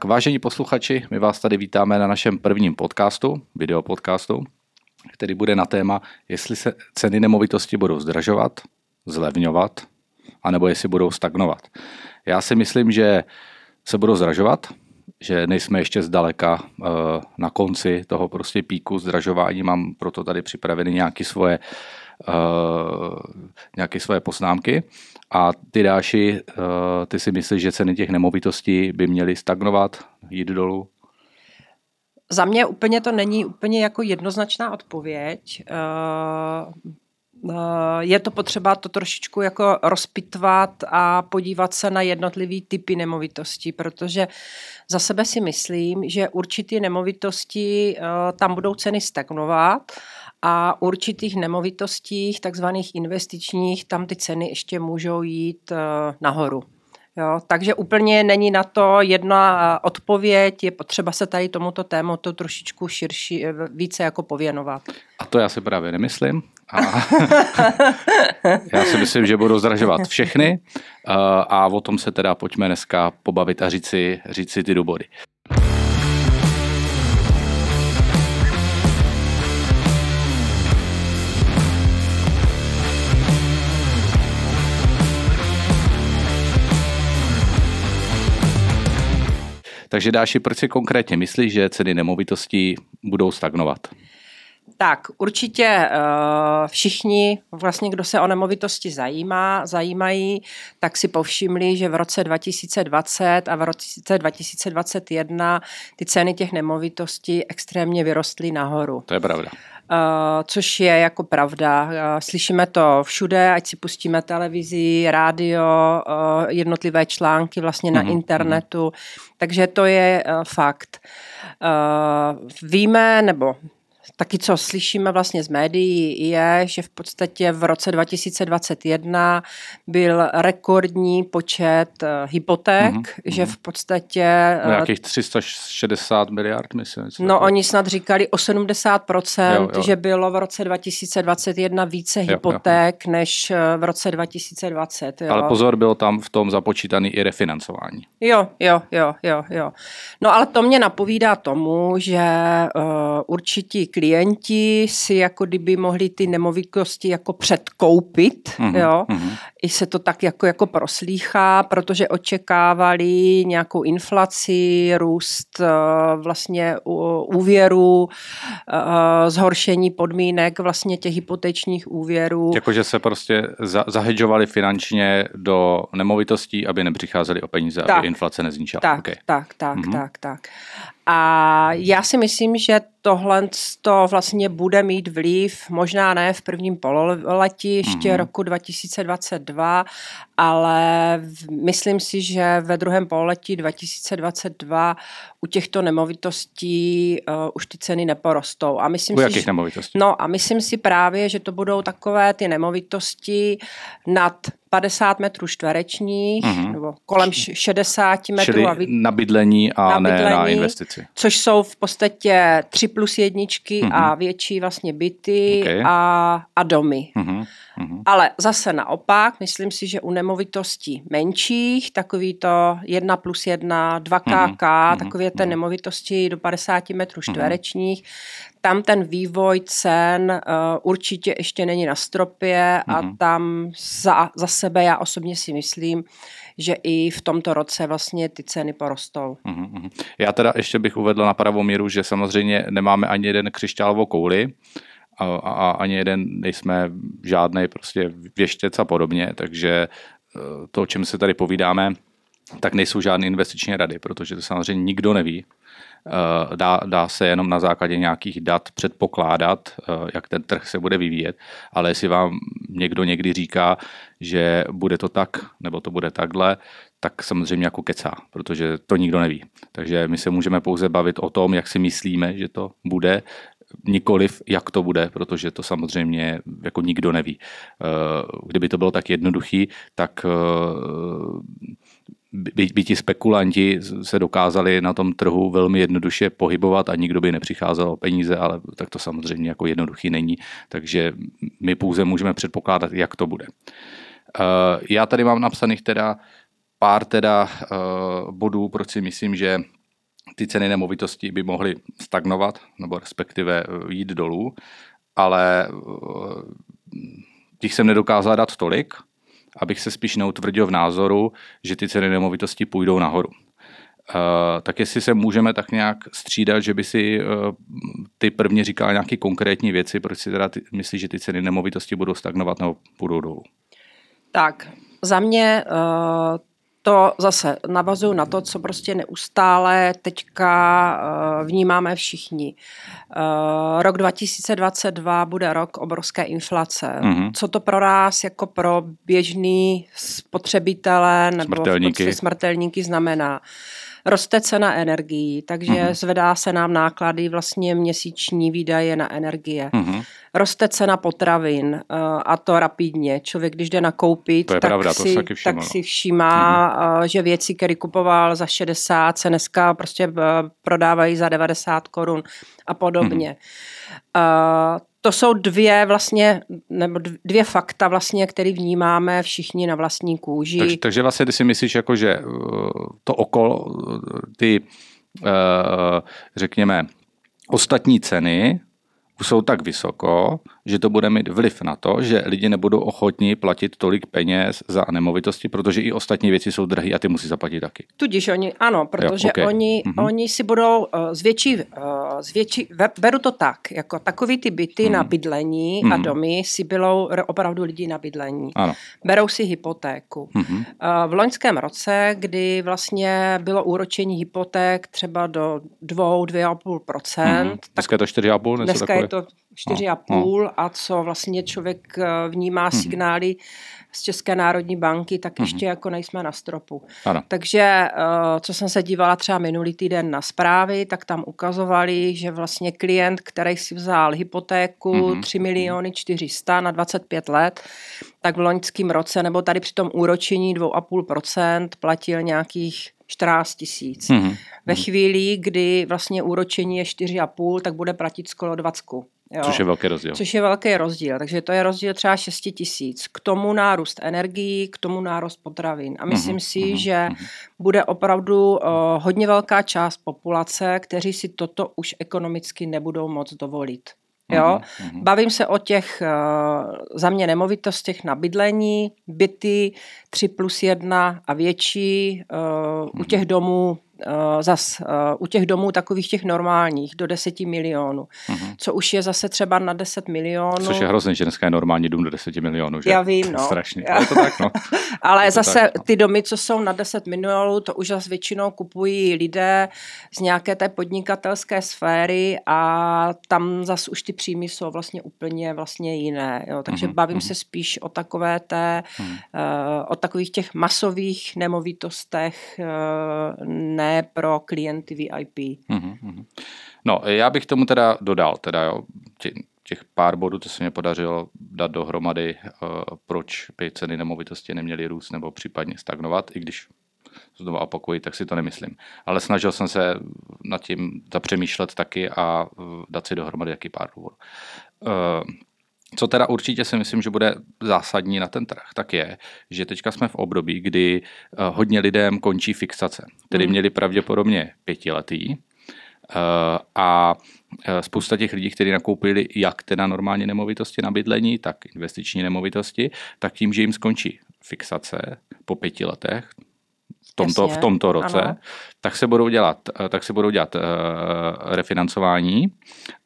Tak, vážení posluchači, my vás tady vítáme na našem prvním podcastu, videopodcastu, který bude na téma, jestli se ceny nemovitosti budou zdražovat, zlevňovat, anebo jestli budou stagnovat. Já si myslím, že se budou zdražovat, že nejsme ještě zdaleka eh, na konci toho prostě píku zdražování. Mám proto tady připraveny nějaké svoje, eh, nějaké svoje poznámky. A ty dáši, eh, ty si myslíš, že ceny těch nemovitostí by měly stagnovat, jít dolů? Za mě úplně to není úplně jako jednoznačná odpověď. Je to potřeba to trošičku jako rozpitvat a podívat se na jednotlivý typy nemovitostí, protože za sebe si myslím, že určitý nemovitosti tam budou ceny stagnovat a určitých nemovitostích, takzvaných investičních, tam ty ceny ještě můžou jít nahoru. Jo, takže úplně není na to jedna odpověď, je potřeba se tady tomuto tématu trošičku širší, více jako pověnovat. A to já si právě nemyslím. A já si myslím, že budou zdražovat všechny a o tom se teda pojďme dneska pobavit a říct si, říct si ty důvody. Takže Dáši, proč si konkrétně myslíš, že ceny nemovitostí budou stagnovat? Tak, určitě uh, všichni, vlastně kdo se o nemovitosti zajímá, zajímají, tak si povšimli, že v roce 2020 a v roce 2021 ty ceny těch nemovitostí extrémně vyrostly nahoru. To je pravda. Uh, což je jako pravda. Uh, slyšíme to všude, ať si pustíme televizi, rádio, uh, jednotlivé články vlastně na mm-hmm. internetu. Takže to je fakt. Víme, nebo Taky co slyšíme vlastně z médií je, že v podstatě v roce 2021 byl rekordní počet uh, hypoték, mm-hmm. že v podstatě... Uh, nějakých 360 miliard, myslím. No oni snad říkali o 70%, jo, jo. že bylo v roce 2021 více hypoték jo, jo. než eh, v roce 2020. Jo. Ale pozor, bylo tam v tom započítaný i refinancování. Jo, jo, jo, jo, jo. No ale to mě napovídá tomu, že uh, určití klienti si jako kdyby mohli ty nemovitosti jako předkoupit, mm-hmm. jo. Mm-hmm. I se to tak jako, jako proslýchá, protože očekávali nějakou inflaci, růst uh, vlastně úvěru, uh, zhoršení podmínek vlastně těch hypotečních úvěrů. Jakože se prostě za- zahedžovali finančně do nemovitostí, aby nepřicházeli o peníze, tak, aby inflace nezničila. Tak, okay. tak, tak, mm-hmm. tak, tak. A já si myslím, že tohle to vlastně bude mít vliv, možná ne v prvním pololetí ještě mm-hmm. roku 2022, ale myslím si, že ve druhém pololetí 2022 u těchto nemovitostí uh, už ty ceny neporostou. A myslím u si, jakých že, nemovitostí? No a myslím si právě, že to budou takové ty nemovitosti nad 50 metrů čtverečních, mm-hmm. nebo kolem 60 metrů. Čili a vy... na bydlení a na ne bydlení, na investici. Což jsou v podstatě 3 plus jedničky mm-hmm. a větší vlastně byty okay. a, a domy. Mm-hmm. Mm-hmm. Ale zase naopak, myslím si, že u nemovitostí menších, takový to 1 plus 1, 2 KK, mm-hmm. takové ty mm-hmm. nemovitosti do 50 metrů mhm. čtverečních, mm-hmm. Tam ten vývoj cen uh, určitě ještě není na stropě mm-hmm. a mhm. tam za, za sebe já osobně si myslím, že i v tomto roce vlastně ty ceny porostou. Mm-hmm. Já teda ještě bych uvedl na pravou míru, že samozřejmě nemáme ani jeden křišťálovou kouli, a, a ani jeden nejsme žádný prostě věštec a podobně, takže e, to, o čem se tady povídáme, tak nejsou žádné investiční rady, protože to samozřejmě nikdo neví. E, dá, dá se jenom na základě nějakých dat předpokládat, e, jak ten trh se bude vyvíjet, ale jestli vám někdo někdy říká, že bude to tak, nebo to bude takhle, tak samozřejmě jako kecá, protože to nikdo neví. Takže my se můžeme pouze bavit o tom, jak si myslíme, že to bude, nikoliv, jak to bude, protože to samozřejmě jako nikdo neví. Eh, kdyby to bylo tak jednoduchý, tak eh, by, by ti spekulanti se dokázali na tom trhu velmi jednoduše pohybovat a nikdo by nepřicházel o peníze, ale tak to samozřejmě jako jednoduchý není, takže my pouze můžeme předpokládat, jak to bude. Eh, já tady mám napsaných teda pár teda bodů, proč si myslím, že ty ceny nemovitostí by mohly stagnovat nebo respektive jít dolů, ale těch jsem nedokázal dát tolik, abych se spíš neutvrdil v názoru, že ty ceny nemovitostí půjdou nahoru. Uh, tak jestli se můžeme tak nějak střídat, že by si uh, ty prvně říkal nějaké konkrétní věci, proč si teda ty, myslíš, že ty ceny nemovitosti budou stagnovat nebo půjdou dolů? Tak, za mě uh, to zase navazuju na to, co prostě neustále teďka uh, vnímáme všichni. Uh, rok 2022 bude rok obrovské inflace. Mm-hmm. Co to pro nás jako pro běžný spotřebitele nebo smrtelníky, smrtelníky znamená? Roste cena energií, takže mm-hmm. zvedá se nám náklady vlastně měsíční výdaje na energie. Mm-hmm. Roste cena potravin uh, a to rapidně. Člověk, když jde nakoupit, tak, pravda, si, tak si všímá, mm-hmm. uh, že věci, které kupoval za 60, se dneska prostě uh, prodávají za 90 korun a podobně. Mm-hmm. Uh, to jsou dvě vlastně, nebo dvě fakta vlastně, které vnímáme všichni na vlastní kůži. Takže, takže vlastně ty si myslíš, jako, že uh, to okolo, ty, uh, řekněme, ostatní ceny jsou tak vysoko, že to bude mít vliv na to, že lidi nebudou ochotní platit tolik peněz za nemovitosti, protože i ostatní věci jsou drahé a ty musí zaplatit taky. Tudíž oni, ano, protože jo, okay. oni, mm-hmm. oni si budou uh, zvětší, uh, zvětší, beru to tak, jako takový ty byty mm-hmm. na bydlení mm-hmm. a mhm. domy si bylou opravdu lidi na bydlení. Ano. Berou si hypotéku. Mm-hmm. Uh, v loňském roce, kdy vlastně bylo úročení hypoték třeba do 2-2,5%. Mm-hmm. Dneska je to 4,5%? Dneska je to 4,5 no, a co vlastně člověk eh, vnímá hmm. signály z České národní banky, tak hmm. ještě jako nejsme na stropu. Ano. Takže eh, co jsem se dívala třeba minulý týden na zprávy, tak tam ukazovali, že vlastně klient, který si vzal hypotéku hmm. 3 miliony 400 na 25 let, tak v loňském roce nebo tady při tom úročení 2,5% platil nějakých 14 tisíc. Mm-hmm. Ve chvíli, kdy vlastně úročení je 4,5, tak bude platit skoro 20. Jo. Což je velký rozdíl. Což je velký rozdíl, takže to je rozdíl třeba 6 tisíc. K tomu nárůst energií, k tomu nárůst potravin. A myslím uh-huh, si, uh-huh, že uh-huh. bude opravdu uh, hodně velká část populace, kteří si toto už ekonomicky nebudou moc dovolit. Jo? Uh-huh. Bavím se o těch uh, za mě nemovitostech na bydlení, byty 3 plus 1 a větší, uh, uh-huh. u těch domů zas uh, u těch domů takových těch normálních do 10 milionů, uh-huh. co už je zase třeba na 10 milionů. Což je hrozně, že dneska je normální dům do 10 milionů, že? Já vím, no. Strašně, ale to tak, no. ale to zase tak, no. ty domy, co jsou na 10 milionů, to už zase většinou kupují lidé z nějaké té podnikatelské sféry a tam zase už ty příjmy jsou vlastně úplně vlastně jiné, jo. Takže uh-huh. bavím uh-huh. se spíš o takové té, uh-huh. uh, o takových těch masových nemovitostech, uh, ne pro klienty VIP. Mm-hmm. No, já bych tomu teda dodal, teda jo, těch pár bodů, co se mě podařilo dát dohromady, uh, proč by ceny nemovitosti neměly růst nebo případně stagnovat, i když znovu opakuji, tak si to nemyslím. Ale snažil jsem se nad tím zapřemýšlet taky a uh, dát si dohromady jaký pár důvodů. Co teda určitě si myslím, že bude zásadní na ten trh, tak je, že teďka jsme v období, kdy eh, hodně lidem končí fixace, které mm. měli pravděpodobně pětiletý, eh, a eh, spousta těch lidí, kteří nakoupili jak teda normálně nemovitosti na bydlení, tak investiční nemovitosti, tak tím, že jim skončí fixace po pěti letech, v tomto, v tomto roce, ano. tak se budou dělat, tak se budou dělat uh, refinancování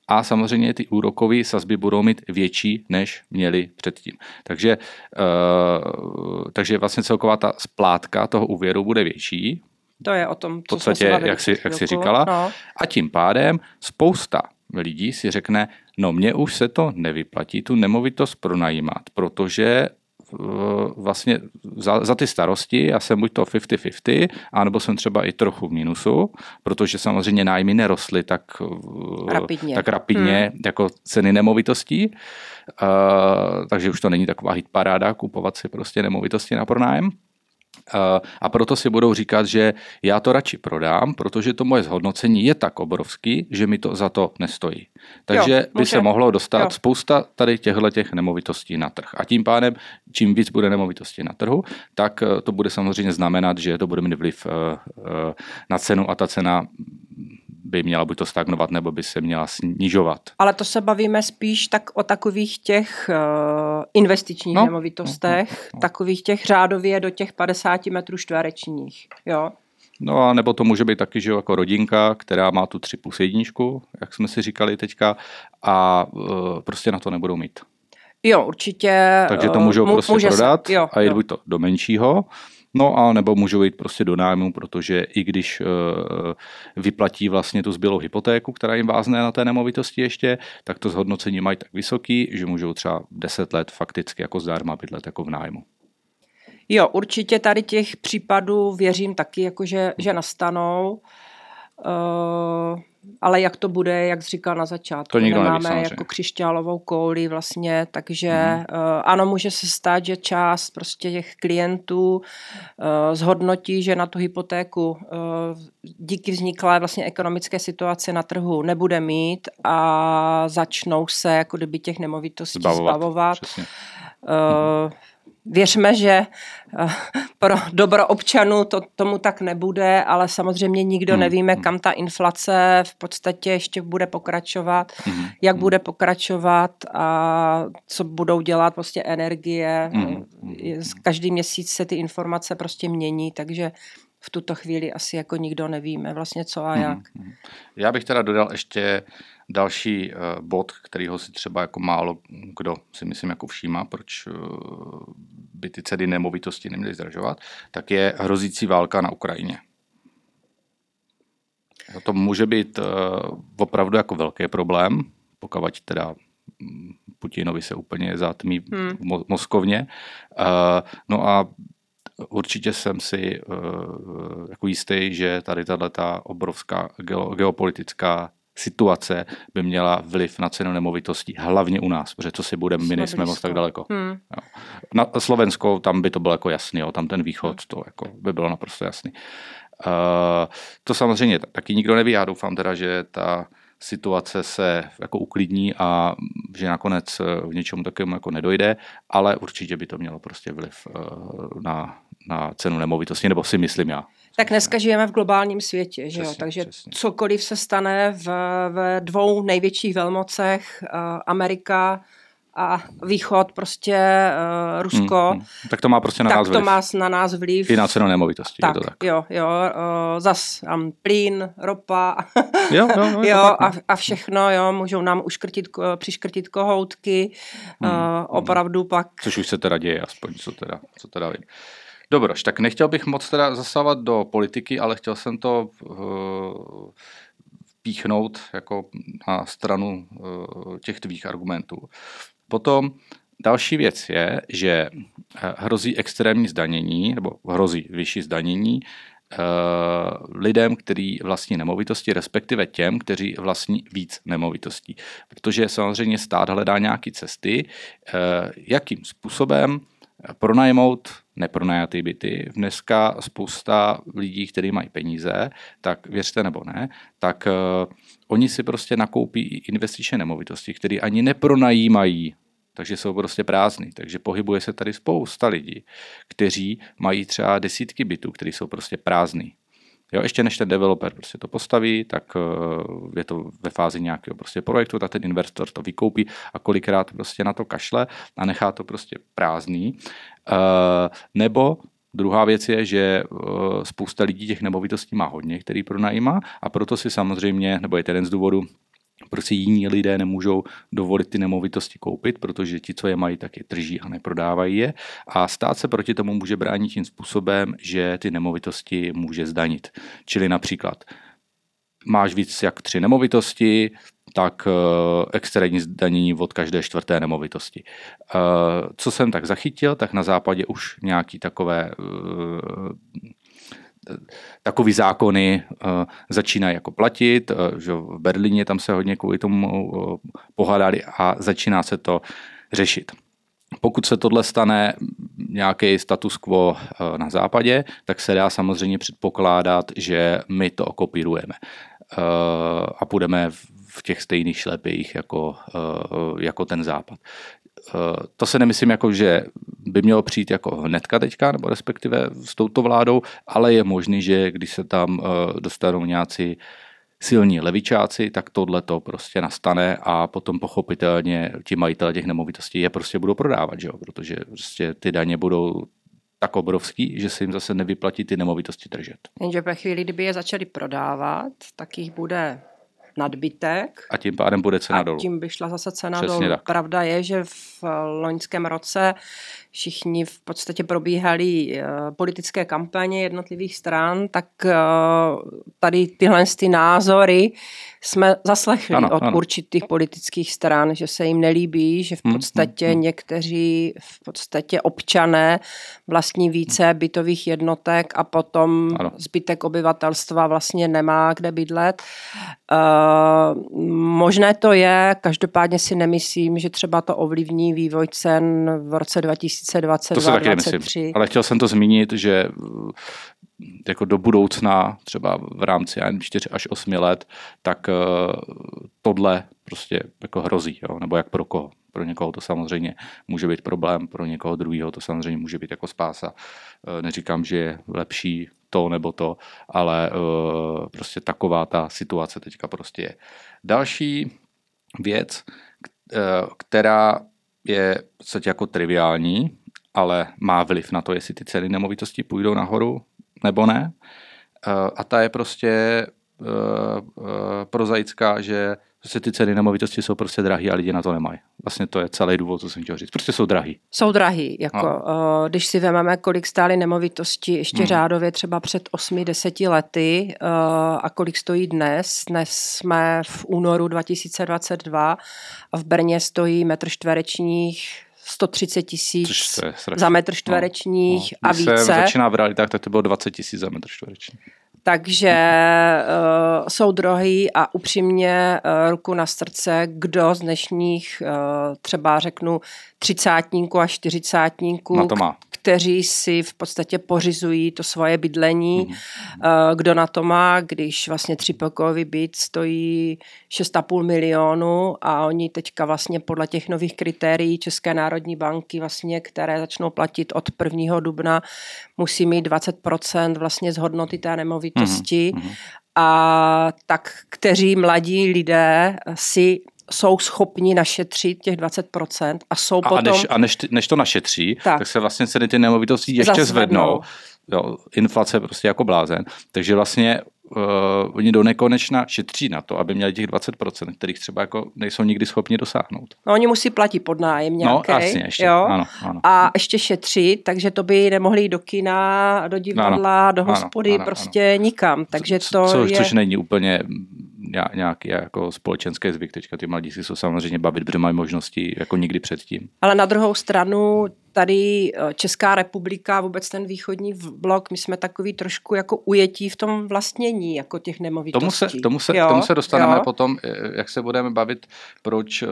a samozřejmě ty úrokové sazby budou mít větší, než měly předtím. Takže, uh, takže vlastně celková ta splátka toho úvěru bude větší. To je o tom, co v podstatě, jak si, jak si říkala. No. A tím pádem spousta lidí si řekne, no mně už se to nevyplatí tu nemovitost pronajímat, protože vlastně za, za ty starosti já jsem buď to 50-50, anebo jsem třeba i trochu v mínusu, protože samozřejmě nájmy nerostly tak rapidně, tak rapidně hmm. jako ceny nemovitostí, uh, takže už to není taková hit paráda kupovat si prostě nemovitosti na pronájem. Eh, a proto si budou říkat, že já to radši prodám, protože to moje zhodnocení je tak obrovský, že mi to za to nestojí. Takže jo, by se mohlo dostat jo. spousta tady těchto těch nemovitostí na trh. A tím pádem, čím víc bude nemovitostí na trhu, tak eh, to bude samozřejmě znamenat, že to bude mít vliv eh, na cenu a ta cena by měla buď to stagnovat, nebo by se měla snižovat. Ale to se bavíme spíš tak o takových těch uh, investičních no, nemovitostech, no, no, no. takových těch řádově do těch 50 metrů čtverečních, jo. No a nebo to může být taky, že jako rodinka, která má tu 3 plus jedničku, jak jsme si říkali teďka, a uh, prostě na to nebudou mít. Jo, určitě. Takže to můžou prostě může prodat se, jo, a jít buď to do menšího, No a nebo můžou jít prostě do nájmu, protože i když uh, vyplatí vlastně tu zbylou hypotéku, která jim vázne na té nemovitosti ještě, tak to zhodnocení mají tak vysoký, že můžou třeba 10 let fakticky jako zdarma bydlet jako v nájmu. Jo, určitě tady těch případů věřím taky, jako že, že nastanou. Uh, ale jak to bude, jak jsi říkal na začátku, to nikdo nemáme neví, jako křišťálovou kouli vlastně, takže mm. uh, ano, může se stát, že část prostě těch klientů uh, zhodnotí, že na tu hypotéku uh, díky vzniklé vlastně ekonomické situaci na trhu nebude mít a začnou se jako kdyby těch nemovitostí zbavovat. zbavovat. Uh, Věřme, že eh, pro dobro občanů to, tomu tak nebude, ale samozřejmě nikdo hmm. nevíme, hmm. kam ta inflace v podstatě ještě bude pokračovat, hmm. jak hmm. bude pokračovat a co budou dělat prostě energie. Každý měsíc se ty informace prostě mění, takže v tuto chvíli asi jako nikdo nevíme vlastně co a jak. Já bych teda dodal ještě Další uh, bod, kterýho si třeba jako málo kdo si myslím jako všímá, proč uh, by ty ceny nemovitosti neměly zdražovat, tak je hrozící válka na Ukrajině. To může být uh, opravdu jako velký problém, pokud teda mm, Putinovi se úplně zatmí hmm. v Moskovně. No a určitě jsem si jako jistý, že tady tato obrovská geopolitická situace by měla vliv na cenu nemovitostí, hlavně u nás, protože co si budeme, my nejsme moc tak daleko. Hmm. Na Slovensko, tam by to bylo jako jasný, jo, tam ten východ, to jako by bylo naprosto jasný. Uh, to samozřejmě taky nikdo neví, já doufám teda, že ta situace se jako uklidní a že nakonec v něčemu takovému jako nedojde, ale určitě by to mělo prostě vliv uh, na, na cenu nemovitosti, nebo si myslím já. Tak dneska žijeme v globálním světě, že jo? takže přesně. cokoliv se stane v, v dvou největších velmocech, uh, Amerika a východ, prostě uh, Rusko. Hmm, hmm. Tak to má prostě na tak nás vliv. to má na nás vliv. I na cenu nemovitosti. Tak, je to tak. jo, jo. Uh, zas um, plyn, ropa. jo, jo, jo, jo a, a všechno, jo, můžou nám uškrtit, přiškrtit kohoutky. Hmm, uh, opravdu hmm. pak... Což už se teda děje, aspoň co teda, co teda vím. Dobroš, tak nechtěl bych moc teda zasávat do politiky, ale chtěl jsem to uh, píchnout jako na stranu uh, těch tvých argumentů. Potom další věc je, že eh, hrozí extrémní zdanění, nebo hrozí vyšší zdanění lidem, kteří vlastní nemovitosti, respektive těm, kteří vlastní víc nemovitostí. Protože samozřejmě stát hledá nějaké cesty, jakým způsobem pronajmout nepronajatý byty. Dneska spousta lidí, kteří mají peníze, tak věřte nebo ne, tak uh, oni si prostě nakoupí investiční nemovitosti, které ani nepronajímají takže jsou prostě prázdný. Takže pohybuje se tady spousta lidí, kteří mají třeba desítky bytů, které jsou prostě prázdný. Jo, ještě než ten developer prostě to postaví, tak eh, je to ve fázi nějakého prostě projektu, tak ten investor to vykoupí a kolikrát prostě na to kašle a nechá to prostě prázdný. Eh, nebo Druhá věc je, že eh, spousta lidí těch nemovitostí má hodně, který pronajímá a proto si samozřejmě, nebo je to jeden z důvodů, proč si jiní lidé nemůžou dovolit ty nemovitosti koupit, protože ti, co je mají, tak je drží a neprodávají je. A stát se proti tomu může bránit tím způsobem, že ty nemovitosti může zdanit. Čili například máš víc jak tři nemovitosti, tak uh, extrémní zdanění od každé čtvrté nemovitosti. Uh, co jsem tak zachytil, tak na západě už nějaký takové uh, takový zákony uh, začínají jako platit, uh, že v Berlíně tam se hodně kvůli tomu uh, pohádali a začíná se to řešit. Pokud se tohle stane nějaký status quo na západě, tak se dá samozřejmě předpokládat, že my to okopírujeme a půjdeme v těch stejných šlepích jako, jako ten západ. To se nemyslím jako, že by mělo přijít jako hnedka teďka, nebo respektive s touto vládou, ale je možný, že když se tam dostanou nějací silní levičáci, tak tohle to prostě nastane a potom pochopitelně ti majitele těch nemovitostí je prostě budou prodávat, že jo? protože prostě ty daně budou tak obrovský, že se jim zase nevyplatí ty nemovitosti držet. Jenže ve chvíli, kdyby je začali prodávat, tak jich bude nadbytek. A tím pádem bude cena dolů. A tím by šla zase cena Přesně dolů. Tak. Pravda je, že v loňském roce všichni v podstatě probíhaly eh, politické kampaně jednotlivých stran, tak eh, tady tyhle ty názory jsme zaslechli ano, od ano. určitých politických stran, že se jim nelíbí, že v hmm, podstatě hmm, hmm. někteří v podstatě občané vlastní více bytových jednotek a potom ano. zbytek obyvatelstva vlastně nemá kde bydlet. Uh, možné to je, každopádně si nemyslím, že třeba to ovlivní vývoj cen v roce 2022 To se taky nemyslím, ale chtěl jsem to zmínit, že jako do budoucna, třeba v rámci 4 až 8 let, tak eh, tohle prostě jako hrozí, jo? nebo jak pro koho. Pro někoho to samozřejmě může být problém, pro někoho druhého to samozřejmě může být jako spása. Eh, neříkám, že je lepší to nebo to, ale eh, prostě taková ta situace teďka prostě je. Další věc, která je v podstatě jako triviální, ale má vliv na to, jestli ty ceny nemovitosti půjdou nahoru nebo ne. Eh, a ta je prostě eh, eh, prozaická, že prostě ty ceny nemovitosti jsou prostě drahé a lidi na to nemají. Vlastně to je celý důvod, co jsem chtěl říct. Prostě jsou drahý. Jsou drahý. Jako, no. Když si vezmeme, kolik stály nemovitosti ještě hmm. řádově třeba před 8-10 lety a kolik stojí dnes. Dnes jsme v únoru 2022 a v Brně stojí metr čtverečních 130 tisíc za metr čtverečních no, no. a více. se začíná v realitách, tak to bylo 20 tisíc za metr čtvereční. Takže uh, jsou drohy a upřímně uh, ruku na srdce, kdo z dnešních uh, třeba řeknu třicátníků a čtyřicátníků, kteří si v podstatě pořizují to svoje bydlení. Mm-hmm. Kdo na to má, když vlastně třípokový byt stojí 6,5 milionu a oni teďka vlastně podle těch nových kritérií České národní banky, vlastně, které začnou platit od 1. dubna, musí mít 20% vlastně z hodnoty té nemovitosti. Mm-hmm. A tak kteří mladí lidé si jsou schopni našetřit těch 20% a jsou a potom... Než, a než, než to našetří, tak. tak se vlastně ceny ty nemovitosti ještě zvednou. Jo, inflace prostě jako blázen. Takže vlastně uh, oni do nekonečna šetří na to, aby měli těch 20%, kterých třeba jako nejsou nikdy schopni dosáhnout. No oni musí platit podnájem nějaký. No jasně, ještě, jo? Ano, ano. A ještě šetří, takže to by nemohli jít do kina, do divadla, ano, do hospody, ano, ano, prostě ano. nikam. Takže to co, je... Což není úplně nějaký jako společenský zvyk. Teďka ty mladí si jsou samozřejmě bavit, protože mají možnosti jako nikdy předtím. Ale na druhou stranu tady eh, Česká republika, vůbec ten východní blok, my jsme takový trošku jako ujetí v tom vlastnění, jako těch nemovitostí. Tomu se, tomu se, jo, tomu se dostaneme jo. potom, eh, jak se budeme bavit, proč uh,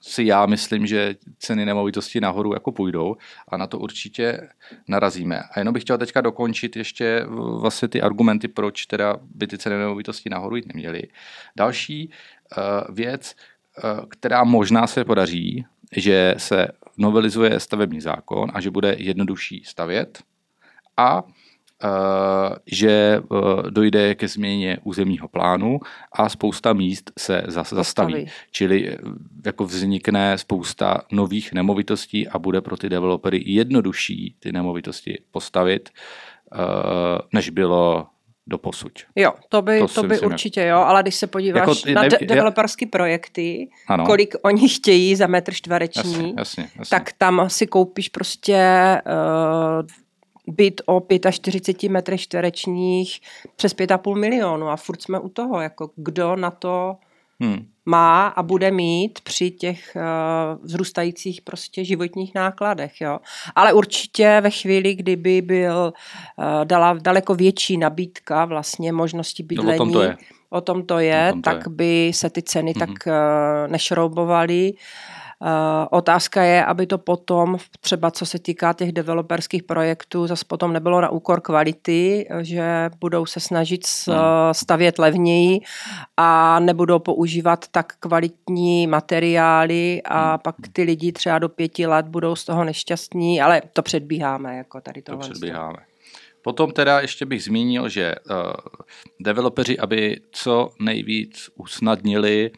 si já myslím, že ceny nemovitostí nahoru jako půjdou a na to určitě narazíme. A jenom bych chtěl teďka dokončit ještě vlastně ty argumenty, proč teda by ty ceny nemovitostí nahoru jít neměly. Další uh, věc, která možná se podaří, že se novelizuje stavební zákon a že bude jednodušší stavět a Uh, že uh, dojde ke změně územního plánu a spousta míst se zas, zastaví. Čili jako vznikne spousta nových nemovitostí a bude pro ty developery jednodušší ty nemovitosti postavit, než bylo do posuť. Jo, to by, to, to by myslím, určitě jo, ale když se podíváš jako, na de- developerské projekty, ano. kolik oni chtějí za metr čtvereční, jasně, jasně, jasně. tak tam si koupíš prostě uh, byt o 45 metrech čtverečních přes 5,5 milionu a furt jsme u toho, jako kdo na to hmm. má a bude mít při těch uh, vzrůstajících prostě životních nákladech. Jo. Ale určitě ve chvíli, kdyby byl uh, dala daleko větší nabídka vlastně možnosti bydlení, no, o tom to je, o tom to je tom to tak je. by se ty ceny mm-hmm. tak uh, nešroubovaly. Uh, otázka je, aby to potom, třeba co se týká těch developerských projektů, zase potom nebylo na úkor kvality, že budou se snažit hmm. stavět levněji a nebudou používat tak kvalitní materiály a hmm. pak ty lidi třeba do pěti let budou z toho nešťastní, ale to předbíháme. Jako tady to předbíháme. Potom teda ještě bych zmínil, že uh, developeři, aby co nejvíc usnadnili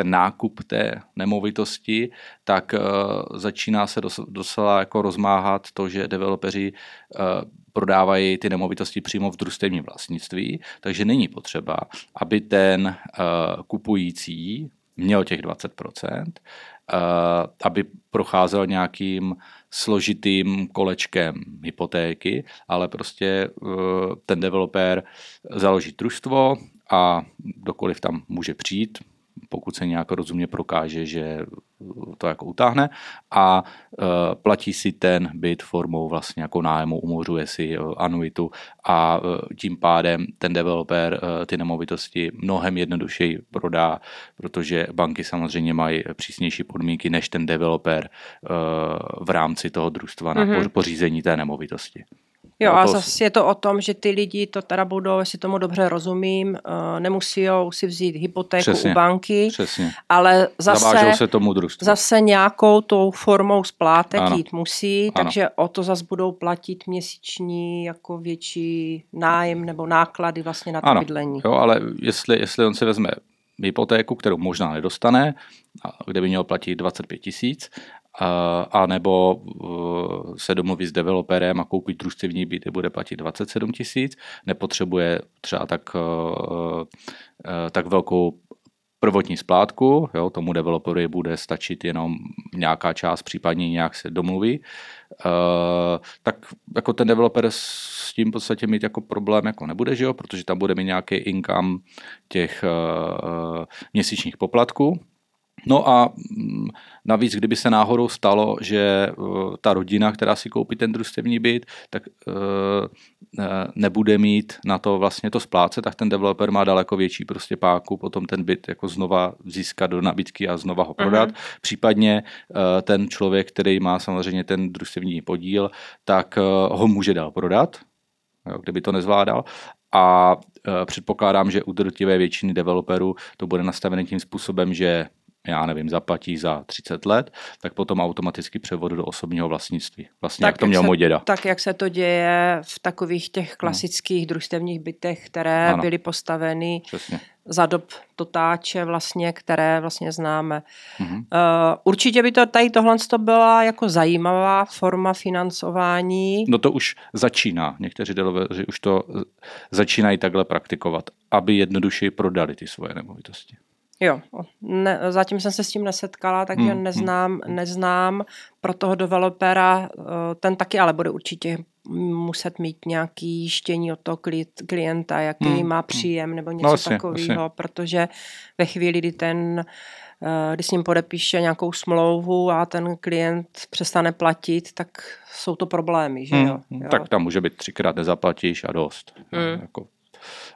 ten nákup té nemovitosti, tak uh, začíná se dos, docela jako rozmáhat to, že developeři uh, prodávají ty nemovitosti přímo v družstevním vlastnictví, takže není potřeba, aby ten uh, kupující měl těch 20%, uh, aby procházel nějakým složitým kolečkem hypotéky, ale prostě uh, ten developer založí družstvo a dokoliv tam může přijít, pokud se nějak rozumně prokáže, že to jako utáhne a uh, platí si ten byt formou vlastně jako nájmu, umořuje si uh, anuitu a uh, tím pádem ten developer ty nemovitosti mnohem jednodušeji prodá, protože banky samozřejmě mají přísnější podmínky než ten developer v rámci toho družstva na mm-hmm. pořízení té nemovitosti. Jo, a zase je to o tom, že ty lidi to teda budou, jestli tomu dobře rozumím, uh, nemusí si vzít hypotéku přesně, u banky, přesně. ale zase, se tomu zase nějakou tou formou splátek ano. jít musí, ano. takže o to zase budou platit měsíční jako větší nájem nebo náklady vlastně na to ano. bydlení. Jo, ale jestli, jestli on si vezme hypotéku, kterou možná nedostane, kde by měl platit 25 tisíc a nebo uh, se domluví s developerem a koupit družstevní byt, bude platit 27 tisíc, nepotřebuje třeba tak, uh, uh, tak velkou prvotní splátku, jo, tomu developerovi bude stačit jenom nějaká část, případně nějak se domluví, tak jako ten developer s tím v podstatě mít jako problém jako nebude, že jo, protože tam bude mít nějaký income těch měsíčních poplatků, No a mm, navíc, kdyby se náhodou stalo, že uh, ta rodina, která si koupí ten družstevní byt, tak uh, nebude mít na to vlastně to splácet, tak ten developer má daleko větší prostě páku potom ten byt jako znova získat do nabídky a znova ho prodat. Uh-huh. Případně uh, ten člověk, který má samozřejmě ten družstevní podíl, tak ho může dál prodat, kdyby to nezvládal a předpokládám, že u drtivé většiny developerů to bude nastavené tím způsobem, že já nevím, zaplatí za 30 let, tak potom automaticky převod do osobního vlastnictví. Vlastně tak jak to měl se, můj děda. Tak jak se to děje v takových těch klasických no. družstevních bytech, které ano. byly postaveny Přesně. za dob totáče vlastně, které vlastně známe. Mhm. Uh, určitě by to tady tohle to byla jako zajímavá forma financování. No to už začíná. Někteří deloveři už to začínají takhle praktikovat, aby jednodušeji prodali ty svoje nemovitosti. Jo, ne, zatím jsem se s tím nesetkala, takže hmm, hmm. neznám, neznám pro toho developera, eh, ten taky ale bude určitě muset mít nějaký jištění od toho klienta, jaký hmm, má hmm. příjem nebo něco no, takového, protože ve chvíli, kdy ten eh, když s ním podepíše nějakou smlouvu a ten klient přestane platit, tak jsou to problémy, že jo? Hmm, jo. Tak tam může být třikrát nezaplatíš a dost. Hmm. Jako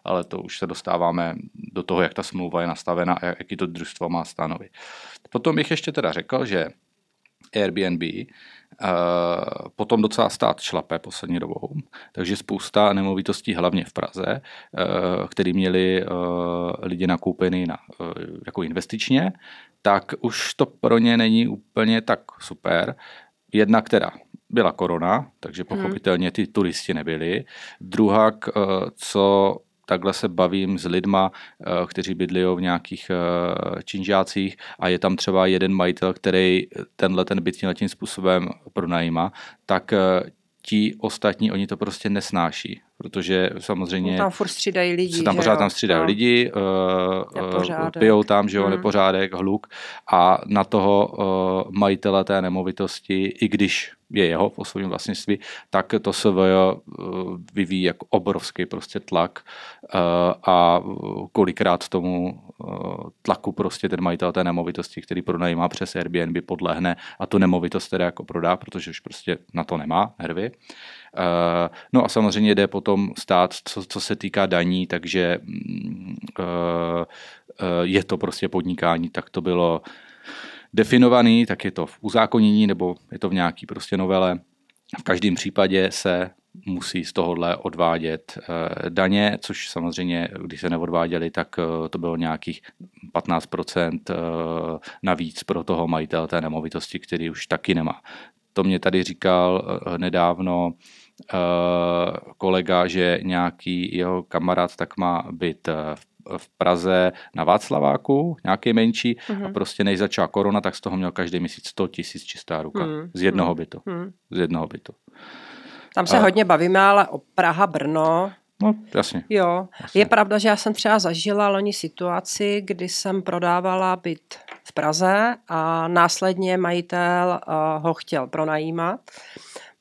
ale to už se dostáváme do toho, jak ta smlouva je nastavena a jaký to družstvo má stanovy. Potom bych ještě teda řekl, že Airbnb Uh, potom docela stát šlape poslední dobou, takže spousta nemovitostí, hlavně v Praze, uh, který měli uh, lidi nakoupený na, jako investičně, tak už to pro ně není úplně tak super. Jedna, která byla korona, takže hmm. pochopitelně ty turisti nebyli. Druhá, co takhle se bavím s lidma, eh, kteří bydlí v nějakých eh, činžácích a je tam třeba jeden majitel, který tenhle ten byt tím způsobem pronajímá, tak eh, ti ostatní, oni to prostě nesnáší, protože samozřejmě... Tam furt střídají lidi, se tam pořád jo? tam střídají no. lidi, uh, pijou tam, že jo, hmm. nepořádek, hluk a na toho uh, majitele té nemovitosti, i když je jeho v osobním vlastnictví, tak to se vyvíjí jako obrovský prostě tlak a kolikrát tomu tlaku prostě ten majitel té nemovitosti, který pronajímá přes Airbnb, podlehne a tu nemovitost teda jako prodá, protože už prostě na to nemá hervy. No a samozřejmě jde potom stát, co, co se týká daní, takže mm, je to prostě podnikání, tak to bylo definovaný, tak je to v uzákonění nebo je to v nějaký prostě novele. V každém případě se musí z tohohle odvádět eh, daně, což samozřejmě, když se neodváděli, tak eh, to bylo nějakých 15% eh, navíc pro toho majitele té nemovitosti, který už taky nemá. To mě tady říkal nedávno kolega, že nějaký jeho kamarád tak má být v v Praze na Václaváku, nějaký menší, mm-hmm. a mhm. prostě než začala korona, tak z toho měl každý měsíc 100 tisíc čistá ruka. Mm-hmm. Z jednoho mhm. bytu. Mm-hmm. Z jednoho bytu. Tam se a... hodně bavíme, ale o Praha, Brno, No, jasně. Jo, jasně. je pravda, že já jsem třeba zažila loni situaci, kdy jsem prodávala byt v Praze a následně majitel uh, ho chtěl pronajímat.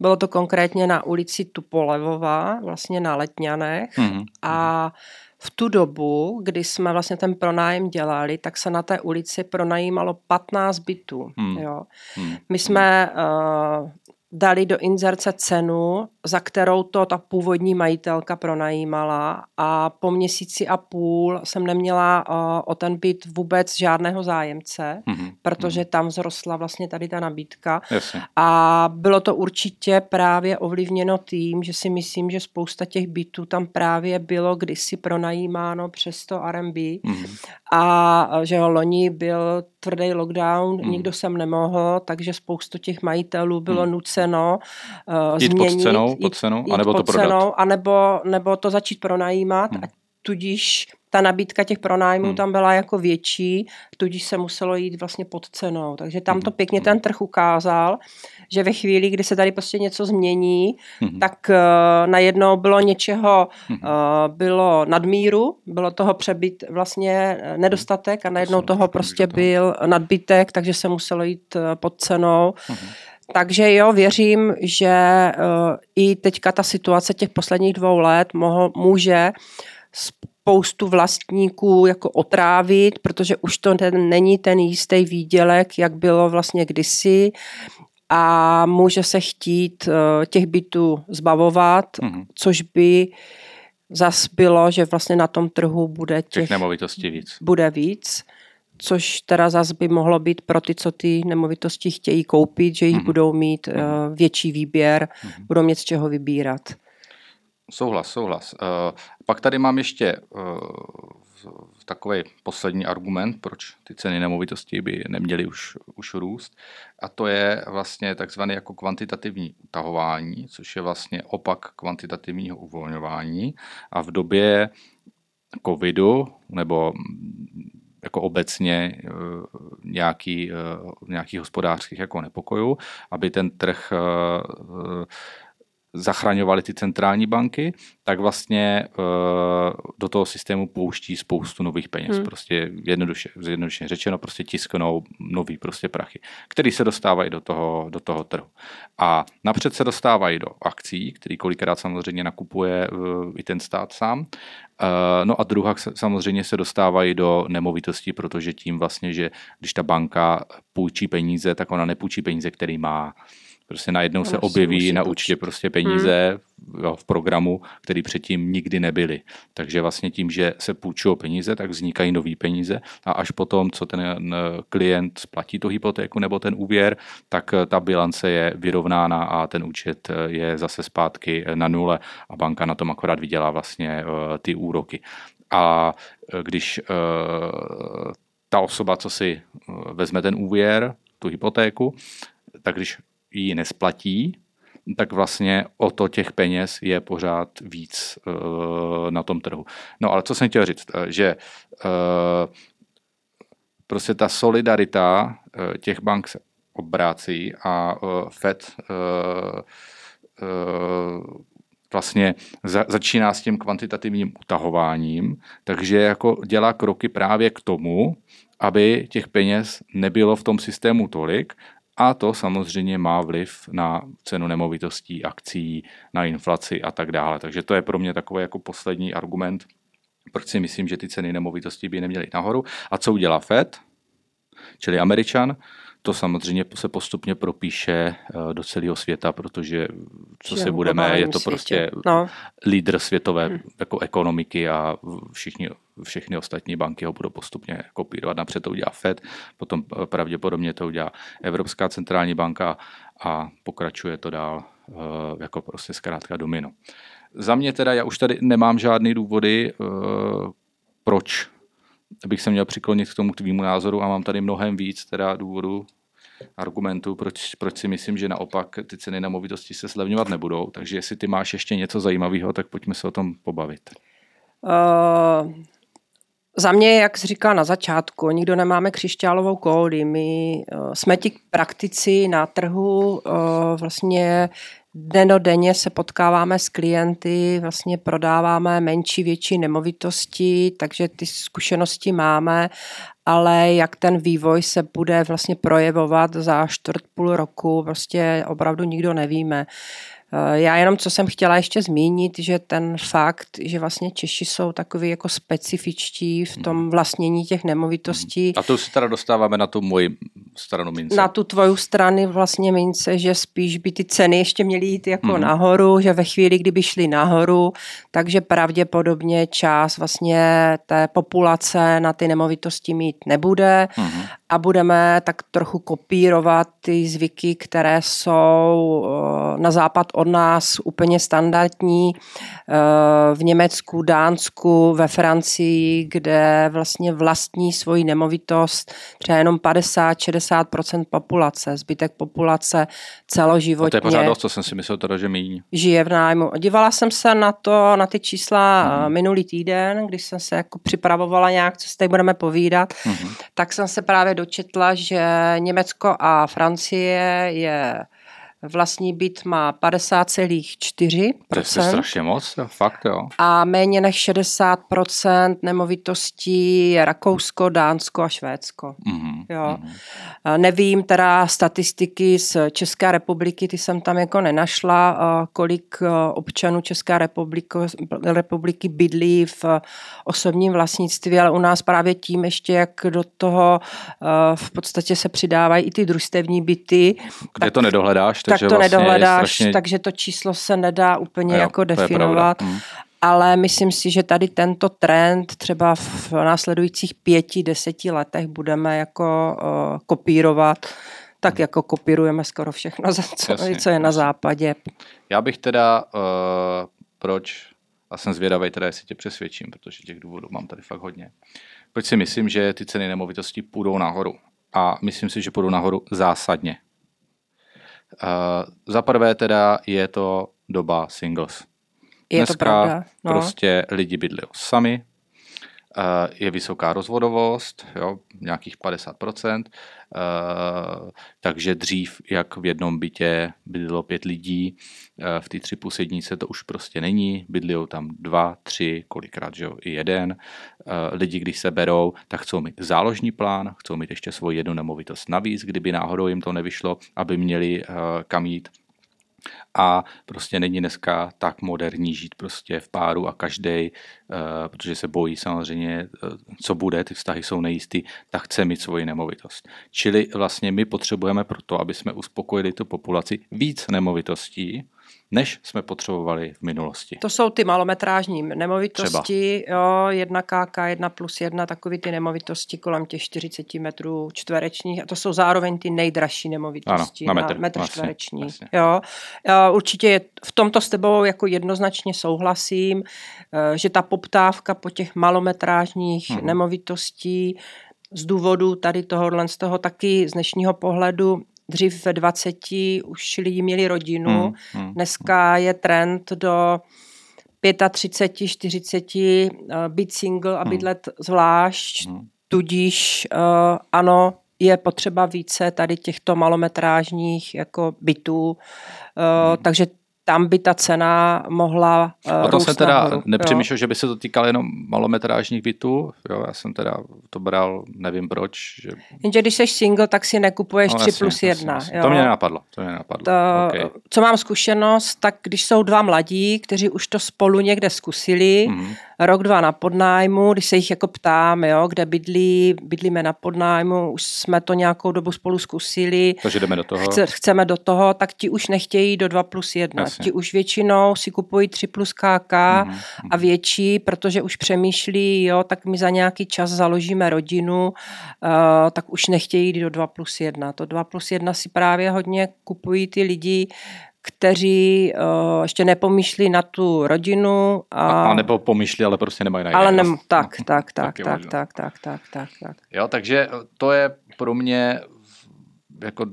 Bylo to konkrétně na ulici Tupolevová, vlastně na Letňanech mm-hmm. a v tu dobu, kdy jsme vlastně ten pronájem dělali, tak se na té ulici pronajímalo 15 bytů. Hmm. Jo. Hmm. My jsme uh, dali do inzerce cenu, za kterou to ta původní majitelka pronajímala a po měsíci a půl jsem neměla uh, o ten byt vůbec žádného zájemce, mm-hmm. protože mm-hmm. tam vzrostla vlastně tady ta nabídka. Jasně. A bylo to určitě právě ovlivněno tím, že si myslím, že spousta těch bytů tam právě bylo kdysi pronajímáno přes to R&B mm-hmm. a že jo, loni byl tvrdý lockdown, mm. nikdo sem nemohl, takže spoustu těch majitelů bylo mm. nuceno uh, jít změnit. Pod cenou, pod cenou, jít anebo pod to prodat. Cenou, anebo, nebo to začít pronajímat mm. a tudíž ta nabídka těch pronájmů hmm. tam byla jako větší, tudíž se muselo jít vlastně pod cenou. Takže tam to hmm. pěkně ten trh ukázal, že ve chvíli, kdy se tady prostě něco změní, hmm. tak uh, najednou bylo něčeho, uh, bylo nadmíru, bylo toho přebyt vlastně eh, nedostatek a najednou toho prostě byl nadbytek, takže se muselo jít pod cenou. Takže jo, věřím, že uh, i teďka ta situace těch posledních dvou let moho, může spoustu vlastníků jako otrávit, protože už to ten, není ten jistý výdělek, jak bylo vlastně kdysi a může se chtít uh, těch bytů zbavovat, mm-hmm. což by zas bylo, že vlastně na tom trhu bude těch, těch nemovitostí víc. Bude víc, což teda zas by mohlo být pro ty, co ty nemovitosti chtějí koupit, že jich mm-hmm. budou mít uh, větší výběr, mm-hmm. budou mít z čeho vybírat. Souhlas, souhlas. Uh, pak tady mám ještě uh, takový poslední argument, proč ty ceny nemovitostí by neměly už, už růst. A to je vlastně takzvané jako kvantitativní utahování, což je vlastně opak kvantitativního uvolňování. A v době covidu nebo jako obecně nějaký, nějaký hospodářských jako nepokojů, aby ten trh zachraňovaly ty centrální banky, tak vlastně do toho systému pouští spoustu nových peněz. Hmm. Prostě jednoduše, jednoduše řečeno, prostě tisknou nový prostě prachy, který se dostávají do toho, do toho trhu. A napřed se dostávají do akcí, který kolikrát samozřejmě nakupuje i ten stát sám. Uh, no a druhá samozřejmě se dostávají do nemovitostí, protože tím vlastně, že když ta banka půjčí peníze, tak ona nepůjčí peníze, který má Prostě najednou se objeví na účtě prostě peníze hmm. jo, v programu, který předtím nikdy nebyly. Takže vlastně tím, že se půjčují peníze, tak vznikají nové peníze a až potom, co ten klient splatí tu hypotéku nebo ten úvěr, tak eh, ta bilance je vyrovnána a ten účet eh, je zase zpátky na nule a banka na tom akorát vydělá vlastně eh, ty úroky. A když ta osoba, co si vezme ten úvěr, tu hypotéku, tak když ji nesplatí, tak vlastně o to těch peněz je pořád víc uh, na tom trhu. No ale co jsem chtěl říct, eh, že uh, prostě ta solidarita těch bank se obrácí a Fed vlastně za, začíná s tím kvantitativním utahováním, takže jako dělá kroky právě k tomu, aby těch peněz nebylo v tom systému tolik a to samozřejmě má vliv na cenu nemovitostí, akcí, na inflaci a tak dále. Takže to je pro mě takový jako poslední argument, proč si myslím, že ty ceny nemovitostí by neměly nahoru. A co udělá Fed, čili Američan? to samozřejmě se postupně propíše eh, do celého světa, protože co si budeme, je to světě. prostě no. lídr světové hmm. jako ekonomiky a všichni, všechny ostatní banky ho budou postupně kopírovat. Napřed to udělá Fed, potom eh, pravděpodobně to udělá Evropská centrální banka a pokračuje to dál eh, jako prostě zkrátka domino. Za mě teda, já už tady nemám žádný důvody, proč bych se měl přiklonit k tomu tvýmu názoru a mám tady mnohem víc teda důvodů, argumentů, proč, proč si myslím, že naopak ty ceny nemovitosti se slevňovat nebudou. Takže jestli ty máš ještě něco zajímavého, tak pojďme se o tom pobavit. Uh, za mě, jak jsi říkal na začátku, nikdo nemáme křišťálovou kouli. My uh, jsme ti praktici na trhu, uh, vlastně Denodenně se potkáváme s klienty, vlastně prodáváme menší, větší nemovitosti, takže ty zkušenosti máme, ale jak ten vývoj se bude vlastně projevovat za čtvrt půl roku, prostě opravdu nikdo nevíme. Eh, já jenom, co jsem chtěla ještě zmínit, že ten fakt, že vlastně Češi jsou takový jako specifičtí v tom hmm. vlastnění těch nemovitostí. A to se teda dostáváme na tu moji stranu mince. Na tu tvoju stranu vlastně mince, že spíš by ty ceny ještě měly jít jako hmm. nahoru, že ve chvíli, kdyby šly nahoru, takže pravděpodobně část vlastně té populace na ty nemovitosti mít nebude hmm. A budeme tak trochu kopírovat ty zvyky, které jsou eh, na západ od nás úplně standardní eh, v Německu, Dánsku, ve Francii, kde vlastně vlastní svoji nemovitost třeba jenom 50-60% populace. Zbytek populace celoživotně. A to je pořád dost, co jsem si myslel teda, že míň. Žije v nájmu. Dívala jsem se na to, na ty čísla hmm. minulý týden, když jsem se jako připravovala nějak, co si tady budeme povídat, hmm. tak jsem se právě dočetla, že Německo a Francie je Vlastní byt má 50,4%. To je strašně moc, fakt jo. A méně než 60% nemovitostí je Rakousko, Dánsko a Švédsko. Mm-hmm. Jo. Mm-hmm. Nevím teda statistiky z České republiky, ty jsem tam jako nenašla, kolik občanů České republiky, republiky bydlí v osobním vlastnictví, ale u nás právě tím ještě, jak do toho v podstatě se přidávají i ty družstevní byty. Kde tak, to nedohledáš? Tak to vlastně nedohledáš, strašně... takže to číslo se nedá úplně jo, jako definovat. Hmm. Ale myslím si, že tady tento trend třeba v následujících pěti, deseti letech budeme jako uh, kopírovat tak jako kopírujeme skoro všechno, co, jasně, co je na západě. Já bych teda, uh, proč, a jsem zvědavý teda, jestli tě přesvědčím, protože těch důvodů mám tady fakt hodně. Proč si myslím, že ty ceny nemovitostí půjdou nahoru? A myslím si, že půjdou nahoru zásadně. Za prvé teda je to doba singles. Je Dneska to pravda. No. prostě lidi bydlí sami, je vysoká rozvodovost, jo, nějakých 50%, uh, takže dřív, jak v jednom bytě bydlelo pět lidí, uh, v té tři plus jednice to už prostě není, bydlí tam dva, tři, kolikrát, že jo, i jeden. Lidi, když se berou, tak chcou mít záložní plán, chcou mít ještě svoji jednu nemovitost navíc, kdyby náhodou jim to nevyšlo, aby měli kam jít a prostě není dneska tak moderní žít prostě v páru a každý, uh, protože se bojí samozřejmě, uh, co bude, ty vztahy jsou nejistý, tak chce mít svoji nemovitost. Čili vlastně my potřebujeme proto, aby jsme uspokojili tu populaci víc nemovitostí, než jsme potřebovali v minulosti. To jsou ty malometrážní nemovitosti, jo, jedna KK, jedna plus jedna, takový ty nemovitosti kolem těch 40 metrů čtverečních a to jsou zároveň ty nejdražší nemovitosti ano, na metr, na metr vlastně, čtvereční. Vlastně. Jo. Určitě je, v tomto s tebou jako jednoznačně souhlasím, eh, že ta poptávka po těch malometrážních hmm. nemovitostí z důvodu tady tohohle z toho taky z dnešního pohledu dřív ve 20 už lidi měli rodinu, hmm, hmm, dneska je trend do 35, 40 být single a hmm. bydlet hmm. zvlášť, hmm. tudíž uh, ano, je potřeba více tady těchto malometrážních jako bytů, uh, hmm. takže tam by ta cena mohla uh, O to jsem teda nahoru, nepřemýšlel, jo. že by se to týkalo jenom malometrážních bytů. Jo, já jsem teda to bral, nevím proč. Že... Jenže když jsi single, tak si nekupuješ no, 3 jasně, plus 1. Jasně, jasně. To mě nenapadlo. To mě nenapadlo. To, okay. Co mám zkušenost, tak když jsou dva mladí, kteří už to spolu někde zkusili, mm-hmm rok, dva na podnájmu, když se jich jako ptám, jo, kde bydlí, bydlíme na podnájmu, už jsme to nějakou dobu spolu zkusili. Takže jdeme do toho. Chce, chceme do toho, tak ti už nechtějí do 2 plus 1. Jasně. Ti už většinou si kupují 3 plus KK mm-hmm. a větší, protože už přemýšlí, jo, tak my za nějaký čas založíme rodinu, uh, tak už nechtějí jít do 2 plus 1. To 2 plus 1 si právě hodně kupují ty lidi, kteří uh, ještě nepomýšlí na tu rodinu. A, a nebo pomýšlí, ale prostě nemají na Ale ne, tak, tak, tak, tak, tak, tak, tak, tak, tak. Jo, takže to je pro mě jako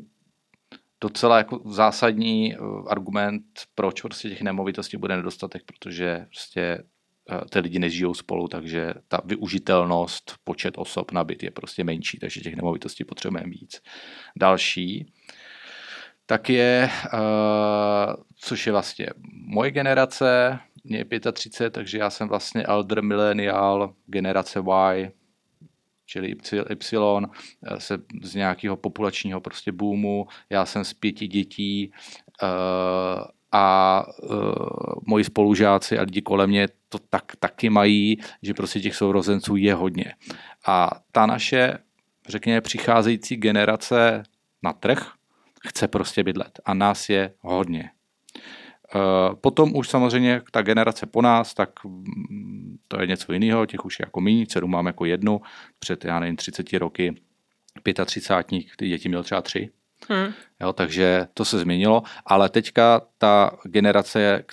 docela jako zásadní argument, proč prostě těch nemovitostí bude nedostatek, protože prostě ty lidi nežijou spolu, takže ta využitelnost, počet osob na byt je prostě menší, takže těch nemovitostí potřebujeme víc. Další, tak je, což je vlastně moje generace, mě je 35, takže já jsem vlastně elder millennial, generace Y, čili Y, se z nějakého populačního prostě boomu, já jsem z pěti dětí uh, a moji spolužáci a lidi kolem mě to tak, taky mají, že prostě těch sourozenců je hodně. A ta naše, řekněme, přicházející generace na trh chce prostě bydlet a nás je hodně. Eh, potom už samozřejmě ta generace po nás, tak mm, to je něco jiného, těch už je jako méně, dceru mám jako jednu, před, já nevím, 30 roky, 35 ty děti měl třeba tři. Hmm. Jo, takže to se změnilo, ale teďka ta generace eh,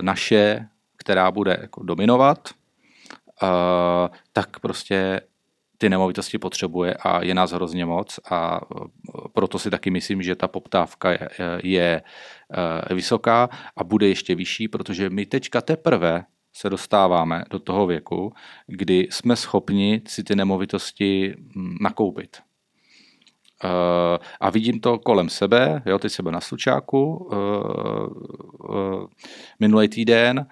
naše, která bude jako dominovat, eh, tak prostě ty nemovitosti potřebuje a je nás hrozně moc a proto si taky myslím, že ta poptávka je, je Eh, vysoká a bude ještě vyšší, protože my teďka teprve se dostáváme do toho věku, kdy jsme schopni si ty nemovitosti nakoupit. A vidím to kolem sebe, jo, teď sebe na slučáku minulý týden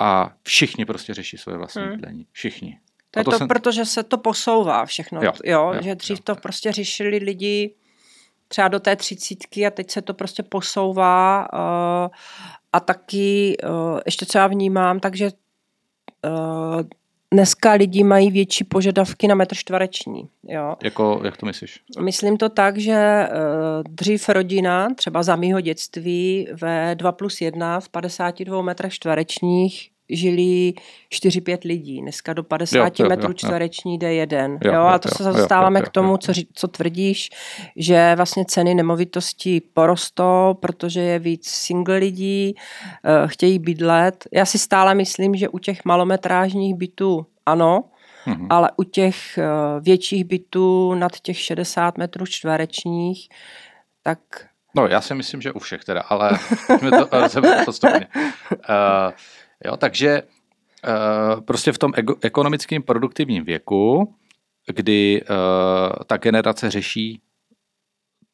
a všichni prostě řeší svoje vlastní hmm. bydlení. Všichni. To je to, to jsem... protože se to posouvá všechno, jo, jo, jo že dřív jo, to prostě řešili lidi třeba do té třicítky a teď se to prostě posouvá uh, a taky uh, ještě co já vnímám, takže uh, dneska lidi mají větší požadavky na metr čtvereční. Jo. Jako, jak to myslíš? Myslím to tak, že uh, dřív rodina, třeba za mýho dětství, ve 2 plus 1 v 52 metrech čtverečních žili 4-5 lidí. Dneska do 50 jo, jo, metrů jo, čtvereční jde jeden. Jo, jo, a to jo, se dostáváme jo, jo, k tomu, co, co tvrdíš, že vlastně ceny nemovitostí porostou, protože je víc single lidí, uh, chtějí bydlet. Já si stále myslím, že u těch malometrážních bytů ano, mm-hmm. ale u těch uh, větších bytů nad těch 60 metrů čtverečních, tak No, já si myslím, že u všech teda, ale jsme to, to postupně. Uh, Jo, takže uh, prostě v tom ekonomickém produktivním věku, kdy uh, ta generace řeší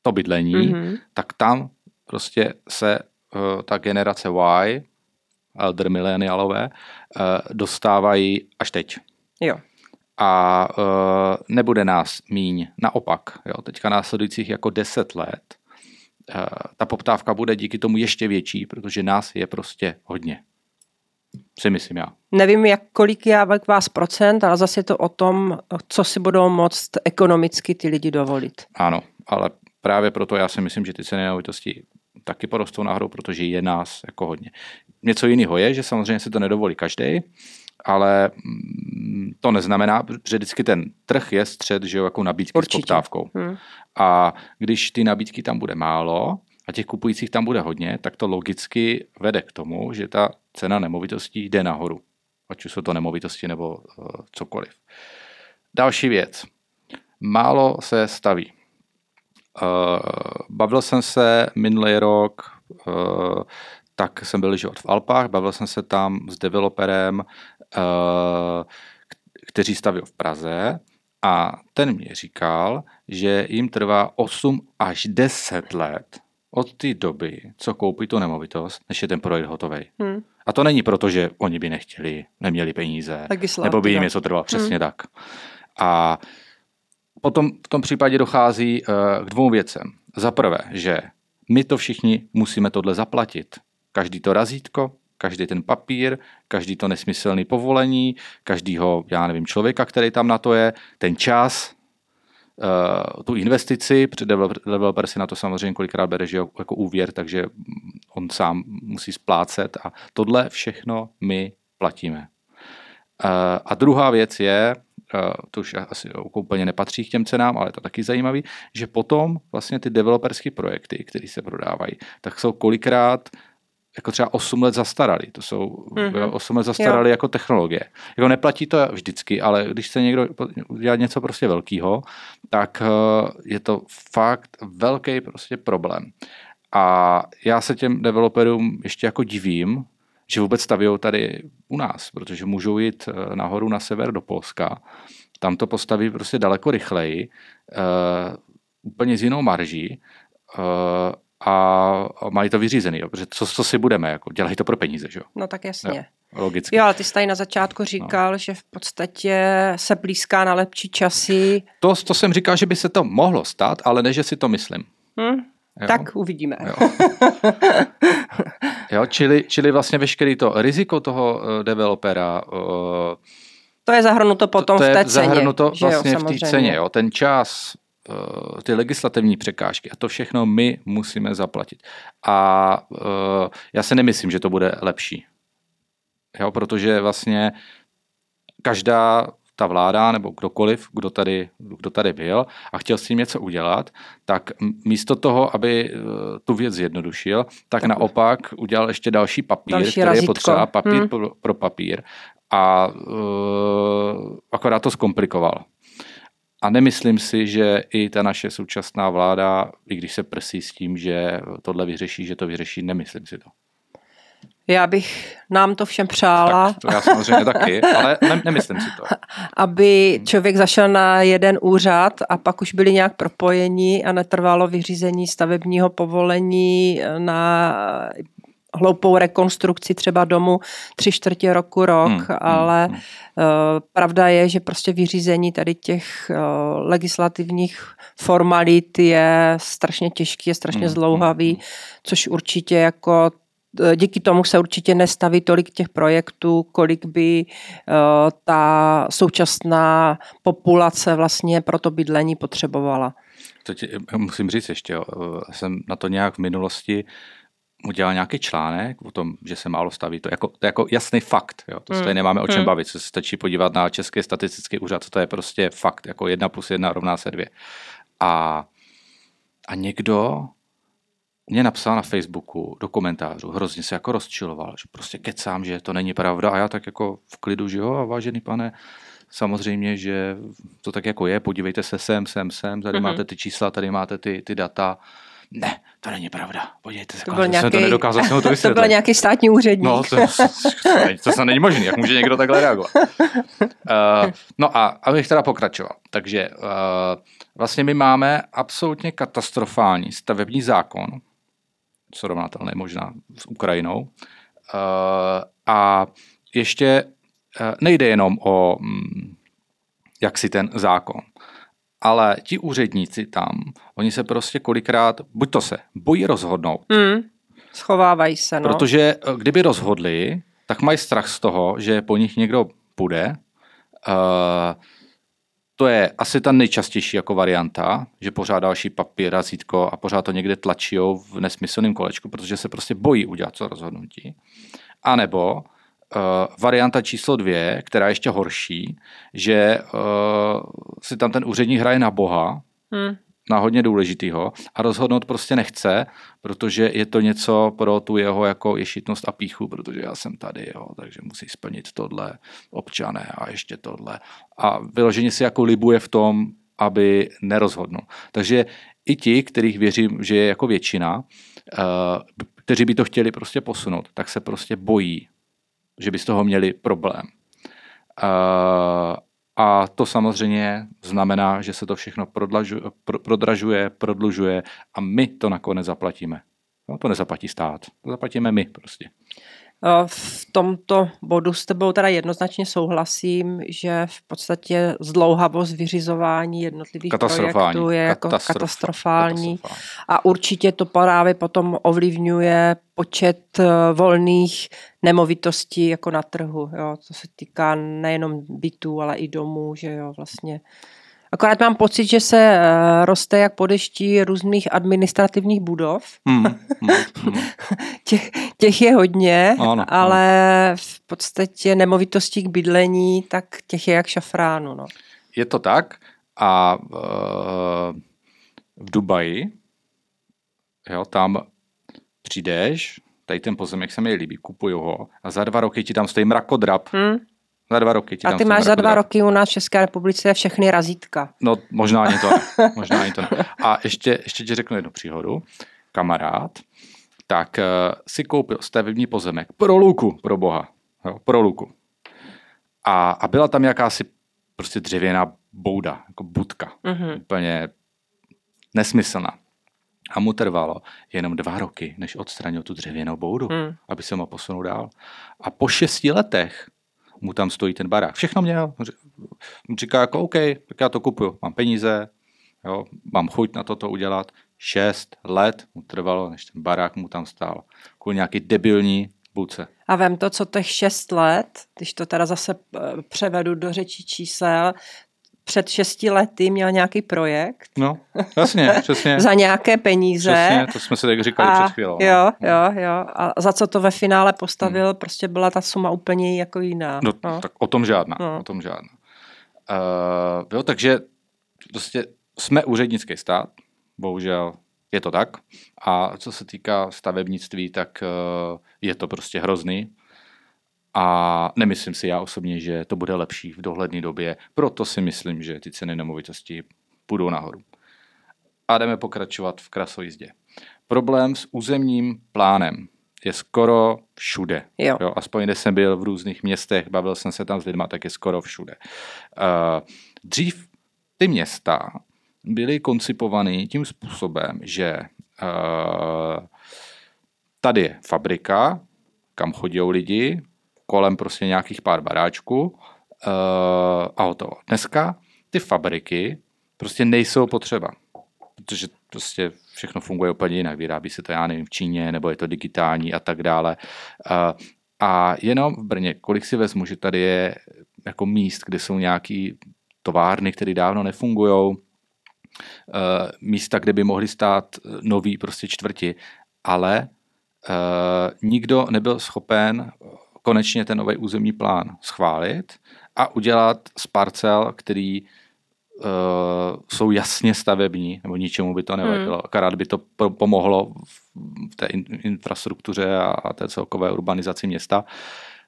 to bydlení, mm-hmm. tak tam prostě se uh, ta generace Y, elder milenialové, uh, dostávají až teď. Jo. A uh, nebude nás míň, naopak. Jo, teďka následujících jako deset let uh, ta poptávka bude díky tomu ještě větší, protože nás je prostě hodně si myslím já. Nevím, jak kolik je vás procent, ale zase je to o tom, co si budou moct ekonomicky ty lidi dovolit. Ano, ale právě proto já si myslím, že ty ceny nemovitosti taky porostou nahoru, protože je nás jako hodně. Něco jiného je, že samozřejmě si to nedovolí každý, ale mm, to neznamená, že vždycky ten trh je střed, že jo, jako nabídky Určitě. s poptávkou. Hmm. A když ty nabídky tam bude málo, a těch kupujících tam bude hodně, tak to logicky vede k tomu, že ta cena nemovitostí jde nahoru. Ať už jsou to nemovitosti nebo uh, cokoliv. Další věc. Málo se staví. Uh, bavil jsem se minulý rok, uh, tak jsem byl život v Alpách, bavil jsem se tam s developerem, uh, kteří staví v Praze a ten mě říkal, že jim trvá 8 až 10 let, od té doby, co koupí tu nemovitost, než je ten projekt hotový. Hmm. A to není proto, že oni by nechtěli, neměli peníze, nebo by jim něco trvalo. Přesně hmm. tak. A potom v tom případě dochází uh, k dvou věcem. Za prvé, že my to všichni musíme tohle zaplatit. Každý to razítko, každý ten papír, každý to nesmyslný povolení, každýho, já nevím, člověka, který tam na to je, ten čas, uh, tu investici, developer, si na to samozřejmě kolikrát bere že jako úvěr, takže on sám musí splácet a tohle všechno my platíme. Uh, a druhá věc je, uh, to už asi úplně nepatří k těm cenám, ale je to taky zajímavý, že potom vlastně ty developerské projekty, které se prodávají, tak jsou kolikrát jako třeba 8 let zastaralý. To jsou mm-hmm. 8 let zastaralý jo. jako technologie. Jako neplatí to vždycky, ale když se někdo dělá něco prostě velkého, tak eh, je to fakt velký prostě problém. A já se těm developerům ještě jako divím, že vůbec staví tady u nás, protože můžou jít eh, nahoru na sever do Polska, tam to postaví prostě daleko rychleji, uh, úplně s jinou marží uh, a mají to vyřízený, jo, protože co, co si budeme, jako, dělají to pro peníze, že jo? No tak jasně. Jo, logicky. Jo, ale ty jsi tady na začátku no. říkal, no. že v podstatě se blízká na lepší časy. To, to jsem říkal, že by se to mohlo stát, ale ne, že si to myslím. Hmm. Jo? Tak uvidíme. Jo. jo, čili, čili vlastně veškerý to riziko toho uh, developera. Uh, to je zahrnuto potom to, to v té ceně. zahrnuto vlastně jo, v té ceně. Jo. Ten čas, ty legislativní překážky a to všechno my musíme zaplatit. A uh, já se nemyslím, že to bude lepší. Jo, protože vlastně každá ta vláda nebo kdokoliv, kdo tady, kdo tady byl a chtěl s tím něco udělat, tak místo toho, aby eh, tu věc zjednodušil, tak, tak naopak udělal ještě další papír, další který razítko. je potřeba papír hmm. pro, pro papír a uh, akorát to zkomplikoval. A nemyslím si, že i ta naše současná vláda, i když se prsí s tím, že tohle vyřeší, že to vyřeší, nemyslím si to. Já bych nám to všem přála. Tak to já samozřejmě taky, ale ne, nemyslím si to. Aby člověk zašel na jeden úřad a pak už byli nějak propojeni a netrvalo vyřízení stavebního povolení na hloupou rekonstrukci třeba domu tři čtvrtě roku, rok, hmm, hmm ale hmm, hmm. Uh, pravda je, že prostě vyřízení tady těch uh, legislativních formalit je strašně těžký, je strašně hmm, zdlouhavý, hmm, což určitě jako Eh, díky tomu se určitě nestaví tolik těch projektů, kolik by eh, ta současná populace vlastně pro to bydlení potřebovala. To ti, musím říct ještě, jo. Eh, jsem na to nějak v minulosti udělal nějaký článek o tom, že se málo staví. To je jako, to je jako jasný fakt. Jo. To hmm. nemáme o čem hmm. bavit. Se stačí podívat na Český statistický úřad. To je prostě fakt. Jako jedna plus jedna rovná se dvě. A, a někdo mě napsal na Facebooku do komentářů, hrozně se jako rozčiloval, že prostě kecám, že to není pravda a já tak jako v klidu, že jo, a vážený pane, samozřejmě, že to tak jako je, podívejte se sem, sem, sem, tady mm-hmm. máte ty čísla, tady máte ty, ty data. Ne, to není pravda. Podívejte se, to, byl nějaký, to nedokázal jsem to vysvětlit. To byl nějaký státní úředník. No, to, to, to, to není možné, jak může někdo takhle reagovat. Uh, no a abych teda pokračoval. Takže uh, vlastně my máme absolutně katastrofální stavební zákon, srovnatelné možná s Ukrajinou. Eh, a ještě eh, nejde jenom o mm, jak si ten zákon, ale ti úředníci tam, oni se prostě kolikrát, buď to se bojí rozhodnout. Mm, schovávají se, no. Protože eh, kdyby rozhodli, tak mají strach z toho, že po nich někdo půjde, uh, to je asi ta nejčastější jako varianta, že pořád další papír, razítko a pořád to někde tlačí v nesmyslném kolečku, protože se prostě bojí udělat to rozhodnutí. A nebo varianta číslo dvě, která je ještě horší, že uh, si tam ten úředník hraje na boha, hmm na hodně důležitýho a rozhodnout prostě nechce, protože je to něco pro tu jeho jako ješitnost a píchu, protože já jsem tady, jo, takže musí splnit tohle občané a ještě tohle. A vyloženě si jako libuje v tom, aby nerozhodnul. Takže i ti, kterých věřím, že je jako většina, eh, kteří by to chtěli prostě posunout, tak se prostě bojí, že by z toho měli problém. A to samozřejmě znamená, že se to všechno prodlažuje, prodražuje, prodlužuje a my to nakonec zaplatíme. No, to nezaplatí stát, to zaplatíme my prostě. V tomto bodu s tebou teda jednoznačně souhlasím, že v podstatě zdlouhavost vyřizování jednotlivých projektů je jako katastrofální. katastrofální. A určitě to právě potom ovlivňuje počet eh, volných nemovitostí jako na trhu. Jo. To se týká nejenom bytů, ale i domů, že jo, vlastně Akorát mám pocit, že se eh, roste jak po dešti různých administrativních budov. Hmm, hmm, hmm. těch, těch je hodně, ano, ale ano. v podstatě nemovitostí k bydlení, tak těch je jak šafránu. No. Je to tak a uh, v Dubaji, jo, tam přijdeš, tady ten pozemek se mi líbí, kupuju ho a za dva roky ti tam stojí mrakodrap. Hmm. Za dva roky ti A ty máš za dva roky u nás v České republice všechny razítka. No, možná ani to ne. Možná ani to ne. A ještě, ještě ti řeknu jednu příhodu. Kamarád, tak uh, si koupil stavební pozemek pro luku, pro boha. Jo, pro luku. A, a byla tam jakási prostě dřevěná bouda, jako budka. Mm-hmm. Úplně nesmyslná. A mu trvalo jenom dva roky, než odstranil tu dřevěnou boudu, mm. aby se mohl posunul dál. A po šesti letech mu tam stojí ten barák. Všechno měl. Říká jako OK, tak já to kupuju. Mám peníze, jo, mám chuť na toto udělat. Šest let mu trvalo, než ten barák mu tam stál. Kvůli nějaký debilní buce. A vem to, co těch šest let, když to teda zase eh, převedu do řečí čísel, před šesti lety měl nějaký projekt. No, jasně, přesně. za nějaké peníze. Přesně, to jsme si tak říkali a, před chvílou. No. Jo, jo, jo. A za co to ve finále postavil, hmm. prostě byla ta suma úplně jako jiná. No, no. tak o tom žádná, no. o tom žádná. Uh, jo, takže prostě jsme úřednický stát, bohužel je to tak. A co se týká stavebnictví, tak uh, je to prostě hrozný. A nemyslím si já osobně, že to bude lepší v dohledné době. Proto si myslím, že ty ceny nemovitosti půjdou nahoru. A jdeme pokračovat v krasojízdě. Problém s územním plánem je skoro všude. Jo. Jo, aspoň kde jsem byl v různých městech, bavil jsem se tam s lidmi, tak je skoro všude. Uh, dřív ty města byly koncipovaný tím způsobem, že uh, tady je fabrika, kam chodí lidi, kolem prostě nějakých pár baráčků uh, a hotovo. Dneska ty fabriky prostě nejsou potřeba, protože prostě všechno funguje úplně jinak. Vyrábí se to, já nevím, v Číně, nebo je to digitální a tak dále. Uh, a jenom v Brně, kolik si vezmu, že tady je jako míst, kde jsou nějaký továrny, které dávno nefungují, místa, kde by mohly stát nový prostě čtvrti, ale nikdo nebyl schopen konečně ten nový územní plán schválit a udělat z parcel, který uh, jsou jasně stavební, nebo ničemu by to nevadilo, hmm. akorát by to pomohlo v té in, infrastruktuře a, a té celkové urbanizaci města,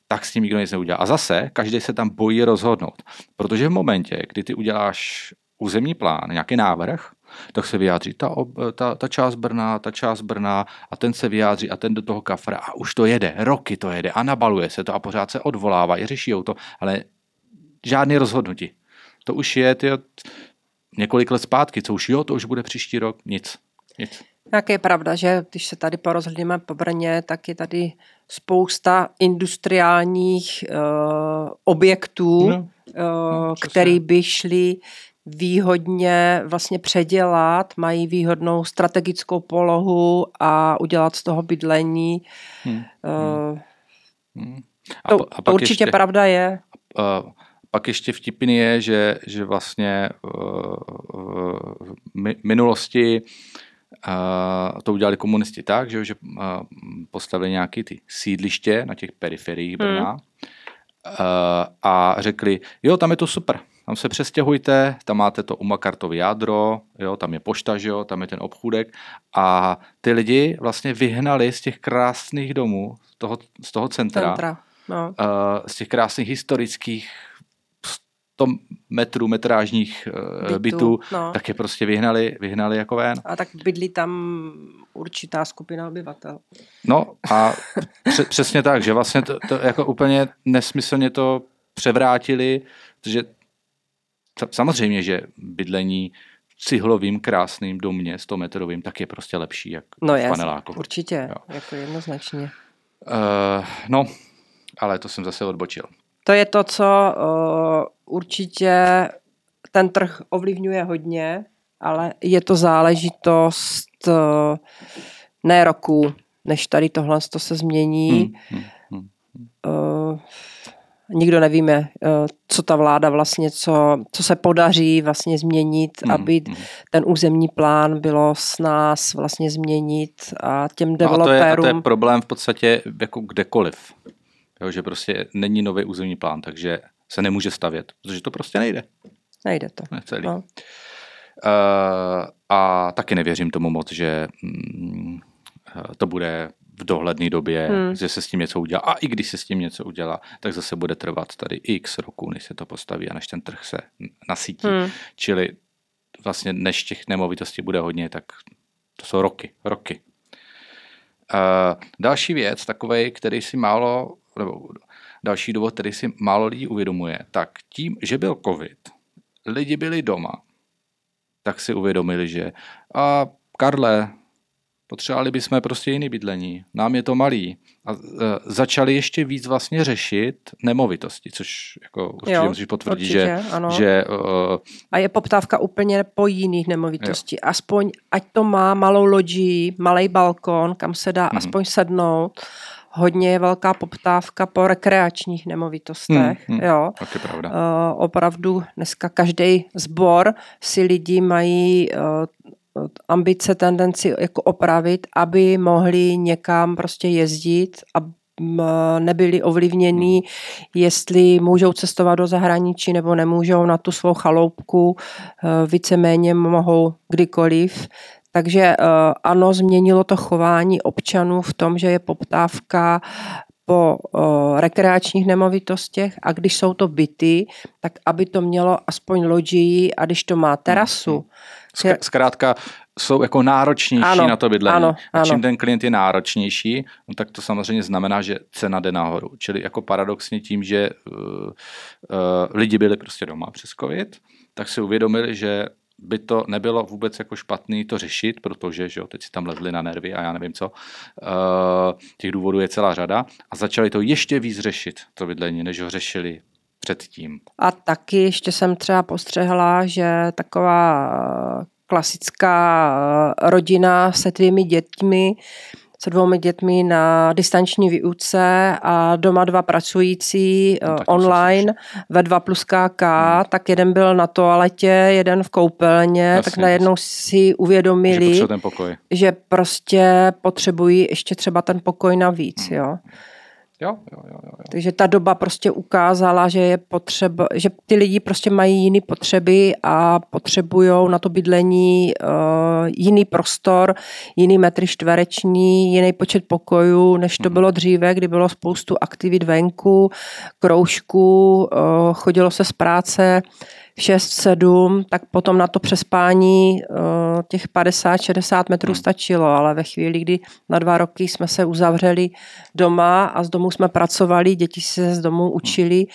tak s tím nikdo nic neudělá. A zase, každý se tam bojí rozhodnout, protože v momentě, kdy ty uděláš územní plán, nějaký návrh, tak se vyjádří ta, ta, ta část Brna, ta část Brna a ten se vyjádří a ten do toho kafra a už to jede, roky to jede a nabaluje se to a pořád se odvolává, i řeší to, ale žádný rozhodnutí. To už je ty několik let zpátky, co už jo, to už bude příští rok, nic. nic. Jak je pravda, že když se tady porozhlídíme po Brně, tak je tady spousta industriálních uh, objektů, no, no, který by šli výhodně vlastně předělat, mají výhodnou strategickou polohu a udělat z toho bydlení. Hmm. Uh, hmm. A, to, a to určitě ještě, pravda je. Uh, pak ještě vtipný je, že, že vlastně uh, v minulosti uh, to udělali komunisti tak, že, že uh, postavili nějaké ty sídliště na těch periferiích Brna hmm. uh, a řekli, jo, tam je to super, tam se přestěhujte, tam máte to umakartové jádro, jo, tam je pošta, že jo, tam je ten obchůdek a ty lidi vlastně vyhnali z těch krásných domů, z toho, z toho centra, centra no. uh, z těch krásných historických 100 metrů metrážních uh, bytů, bytů no. tak je prostě vyhnali, vyhnali jako ven. A tak bydlí tam určitá skupina obyvatel. No a přesně tak, že vlastně to, to jako úplně nesmyslně to převrátili, protože samozřejmě, že bydlení v cihlovým krásným domě 100 metrovým, tak je prostě lepší, jak no v paneláku. určitě, jo. jako jednoznačně. Uh, no, ale to jsem zase odbočil. To je to, co uh, určitě ten trh ovlivňuje hodně, ale je to záležitost uh, ne roku, než tady tohle to se změní. Hmm, hmm, hmm. Uh, nikdo nevíme, eh, co ta vláda vlastně, co, co se podaří vlastně změnit, mm, aby mm. ten územní plán bylo s nás vlastně změnit a těm developerům... No a to, je, a to je problém v podstatě jako kdekoliv. Jo, že prostě není nový územní plán, takže se nemůže stavět, protože to prostě nejde. Nejde to. Ne, celý. No. Uh, a taky nevěřím tomu moc, že mm, to bude v dohledné době, hmm. že se s tím něco udělá. A i když se s tím něco udělá, tak zase bude trvat tady x roků, než se to postaví a než ten trh se nasítí. Hmm. Čili vlastně než těch nemovitostí bude hodně, tak to jsou roky, roky. Uh, další věc, takový, který si málo, nebo další důvod, který si málo lidí uvědomuje, tak tím, že byl covid, lidi byli doma, tak si uvědomili, že a Karle, potřebovali bychom prostě jiný bydlení, nám je to malý. A uh, začali ještě víc vlastně řešit nemovitosti, což jako určitě jo, musíš potvrdit, určitě, že... Ano. že uh, a je poptávka úplně po jiných nemovitostí. Jo. Aspoň, ať to má malou loďí, malý balkon, kam se dá hmm. aspoň sednout, hodně je velká poptávka po rekreačních nemovitostech. Hmm, hmm, jo. Tak je pravda. Uh, opravdu dneska každý sbor si lidi mají uh, ambice, tendenci jako opravit, aby mohli někam prostě jezdit a nebyli ovlivněni, jestli můžou cestovat do zahraničí nebo nemůžou na tu svou chaloupku, e, víceméně mohou kdykoliv. Takže e, ano, změnilo to chování občanů v tom, že je poptávka po o, rekreačních nemovitostech a když jsou to byty, tak aby to mělo aspoň loďii a když to má terasu, hmm, hmm. Zkrátka jsou jako náročnější ano, na to bydlení. Ano, a čím ten klient je náročnější, no tak to samozřejmě znamená, že cena jde nahoru. Čili jako paradoxně tím, že uh, uh, lidi byli prostě doma přes covid, tak si uvědomili, že by to nebylo vůbec jako špatný to řešit, protože že jo, teď si tam lezli na nervy a já nevím co. Uh, těch důvodů je celá řada a začali to ještě víc řešit, to bydlení, než ho řešili předtím. A taky ještě jsem třeba postřehla, že taková eh, klasická eh, rodina se dvěmi dětmi, se dvoumi dětmi na distanční výuce a doma dva pracující no, online ve 2 plus KK, hmm. tak jeden byl na toaletě, jeden v koupelně, Jasně, tak najednou si uvědomili, že, že prostě potřebují ještě třeba ten pokoj navíc. Hmm. Jo. Jo, jo, jo, jo. Takže ta doba prostě ukázala, že je potřeba, že ty lidi prostě mají jiné potřeby a potřebují na to bydlení uh, jiný prostor, jiný metry čtvereční, jiný počet pokojů, než to mhm. bylo dříve, kdy bylo spoustu aktivit venku, kroužků, uh, chodilo se z práce 6-7, tak potom na to přespání uh, těch 50-60 metrů hmm. stačilo, ale ve chvíli, kdy na dva roky jsme se uzavřeli doma a z domu jsme pracovali, děti se z domu učili,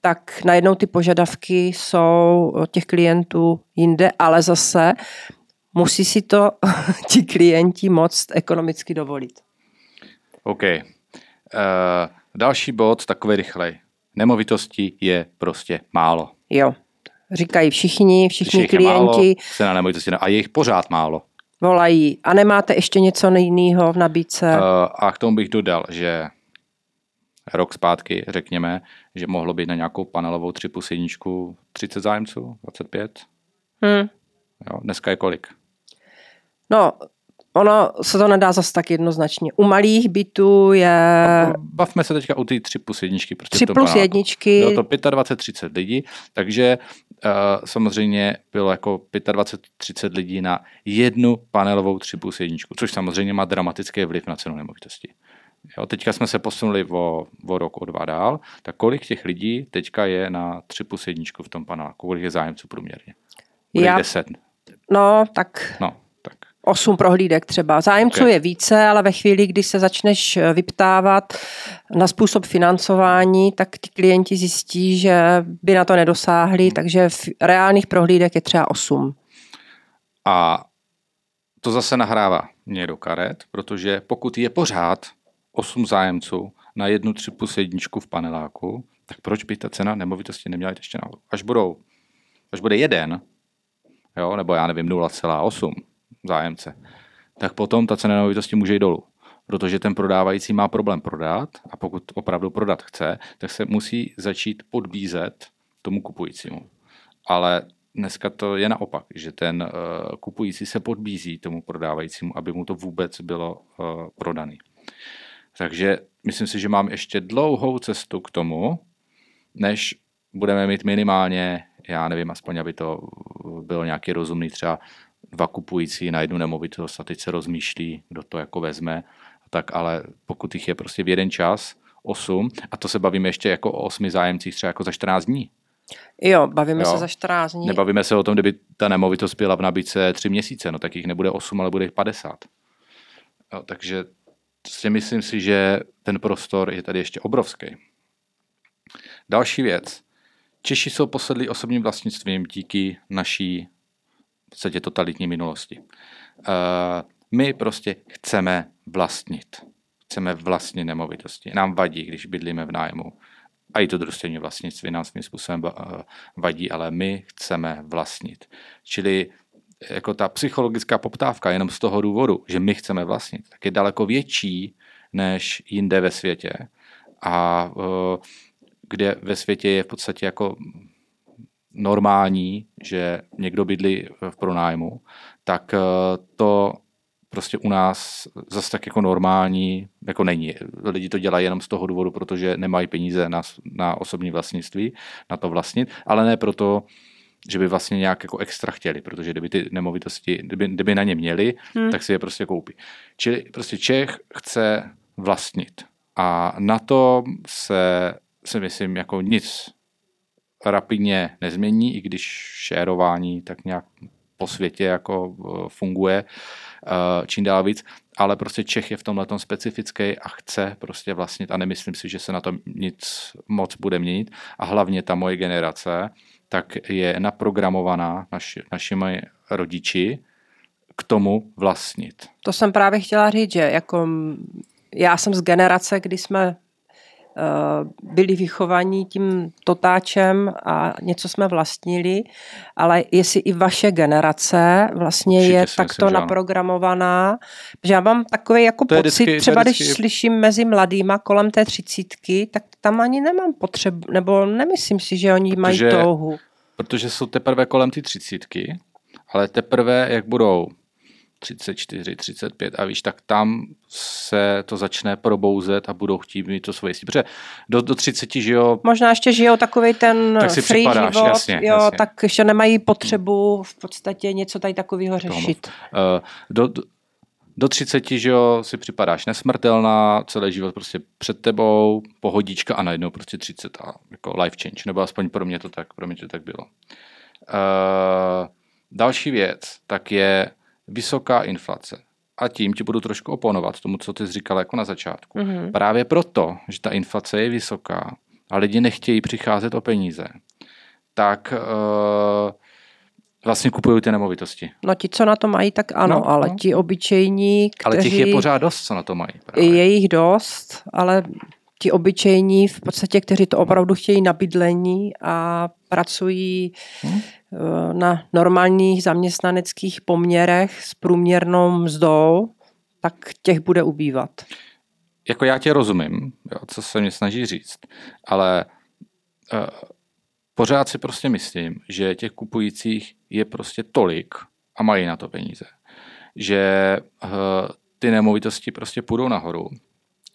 tak najednou ty požadavky jsou těch klientů jinde, ale zase musí si to ti klienti moc ekonomicky dovolit. OK. Uh, další bod, takový rychlej. Nemovitosti je prostě málo. Jo říkají všichni, všichni Všich klienti. Se na nemovitosti a je jich pořád málo. Volají. A nemáte ještě něco jiného v nabídce? Uh, a k tomu bych dodal, že rok zpátky, řekněme, že mohlo být na nějakou panelovou 3 plus 1 30 zájemců, 25. Hmm. Jo, dneska je kolik? No, ono se to nedá zase tak jednoznačně. U malých bytů je... Bavme se teďka u ty 3 plus jedničky. Prostě 3 plus jedničky. Bylo to 25-30 lidí, takže uh, samozřejmě bylo jako 25-30 lidí na jednu panelovou 3 plus jedničku, což samozřejmě má dramatický vliv na cenu nemovitosti. Jo, teďka jsme se posunuli o, o rok, o dva dál, tak kolik těch lidí teďka je na 3 plus jedničku v tom paneláku? Kolik je zájemců průměrně? Bude Já... 10. No, tak... No, Osm prohlídek třeba. Zájemců okay. je více, ale ve chvíli, kdy se začneš eh, vyptávat na způsob financování, tak ty klienti zjistí, že by na to nedosáhli, hmm. takže v reálných prohlídek je třeba osm. A to zase nahrává mě do karet, protože pokud je pořád osm zájemců na jednu tři plus jedničku v paneláku, tak proč by ta cena nemovitosti neměla jít ještě nahoru? Až budou, až bude jeden, jo, nebo já nevím, 0,8, zájemce, tak potom ta cena nemovitosti může jít dolů. Protože ten prodávající má problém prodat a pokud opravdu prodat chce, tak se musí začít podbízet tomu kupujícímu. Ale dneska to je naopak, že ten uh, kupující se podbízí tomu prodávajícímu, aby mu to vůbec bylo uh, prodaný. Takže myslím si, že mám ještě dlouhou cestu k tomu, než budeme mít minimálně, já nevím, aspoň aby to bylo nějaký rozumný třeba dva kupující na jednu nemovitost a teď se rozmýšlí, kdo to jako vezme. Tak ale pokud jich je prostě v jeden čas, 8, a to se bavíme ještě jako o osmi zájemcích třeba jako za 14 dní. Jo, bavíme jo. se za 14 dní. Nebavíme se o tom, kdyby ta nemovitost byla v nabídce 3 měsíce, no tak jich nebude 8, ale bude jich 50. Jo, takže si myslím si, že ten prostor je tady ještě obrovský. Další věc. Češi jsou posedlí osobním vlastnictvím díky naší podstatě totalitní minulosti. Uh, my prostě chceme vlastnit. Chceme vlastnit nemovitosti. Nám vadí, když bydlíme v nájmu. A i to družstevní vlastnictví nám svým způsobem eh, vadí, ale my chceme vlastnit. Čili jako ta psychologická poptávka jenom z toho důvodu, že my chceme vlastnit, tak je daleko větší než jinde ve světě. A eh, kde ve světě je v podstatě jako normální, že někdo bydlí v pronájmu, tak eh, to prostě u nás zase tak jako normální jako není. Lidi to dělají jenom z toho důvodu, protože nemají peníze na, na osobní vlastnictví, na to vlastnit, ale ne proto, že by vlastně nějak jako extra chtěli, protože kdyby ty nemovitosti, kdyby, kdyby na ně měli, hmm. tak si je prostě koupí. Čili prostě Čech chce vlastnit a na to se, se myslím, jako nic rapidně nezmění, i když šérování tak nějak po světě jako eh, funguje eh, čím dál víc, ale prostě Čech je v tomhle specifický a chce prostě vlastnit a nemyslím si, že se na to nic moc bude měnit a hlavně ta moje generace tak je naprogramovaná naši, našimi rodiči k tomu vlastnit. To jsem právě chtěla říct, že jako já jsem z generace, kdy jsme byli vychovaní tím totáčem a něco jsme vlastnili, ale jestli i vaše generace vlastně Určitě je takto myslím, naprogramovaná, že já mám takový jako to pocit, vždycky, třeba vždycky... když slyším mezi mladýma kolem té třicítky, tak tam ani nemám potřebu, nebo nemyslím si, že oni protože, mají touhu. Protože jsou teprve kolem ty třicítky, ale teprve, jak budou 34, 35 a víš, tak tam se to začne probouzet a budou chtít mít to svoje jistý. Protože do, do 30, že jo... Možná ještě žijou takový ten tak si free připadáš, život, jasně, jo, jasně. tak ještě nemají potřebu v podstatě něco tady takového řešit. Uh, do, do, do 30, že jo, si připadáš nesmrtelná, celý život prostě před tebou, pohodička a najednou prostě 30 a jako life change, nebo aspoň pro mě to tak, pro mě to tak bylo. Uh, další věc, tak je vysoká inflace. A tím ti budu trošku oponovat tomu, co ty jsi říkal jako na začátku. Mm-hmm. Právě proto, že ta inflace je vysoká a lidi nechtějí přicházet o peníze, tak uh, vlastně kupují ty nemovitosti. No ti, co na to mají, tak ano, no, ale no. ti obyčejní, kteří... Ale těch je pořád dost, co na to mají. Právě. Je jich dost, ale ti obyčejní v podstatě, kteří to opravdu chtějí na bydlení a pracují hmm. Na normálních zaměstnaneckých poměrech s průměrnou mzdou, tak těch bude ubývat. Jako já tě rozumím, jo, co se mě snaží říct, ale uh, pořád si prostě myslím, že těch kupujících je prostě tolik a mají na to peníze, že uh, ty nemovitosti prostě půjdou nahoru.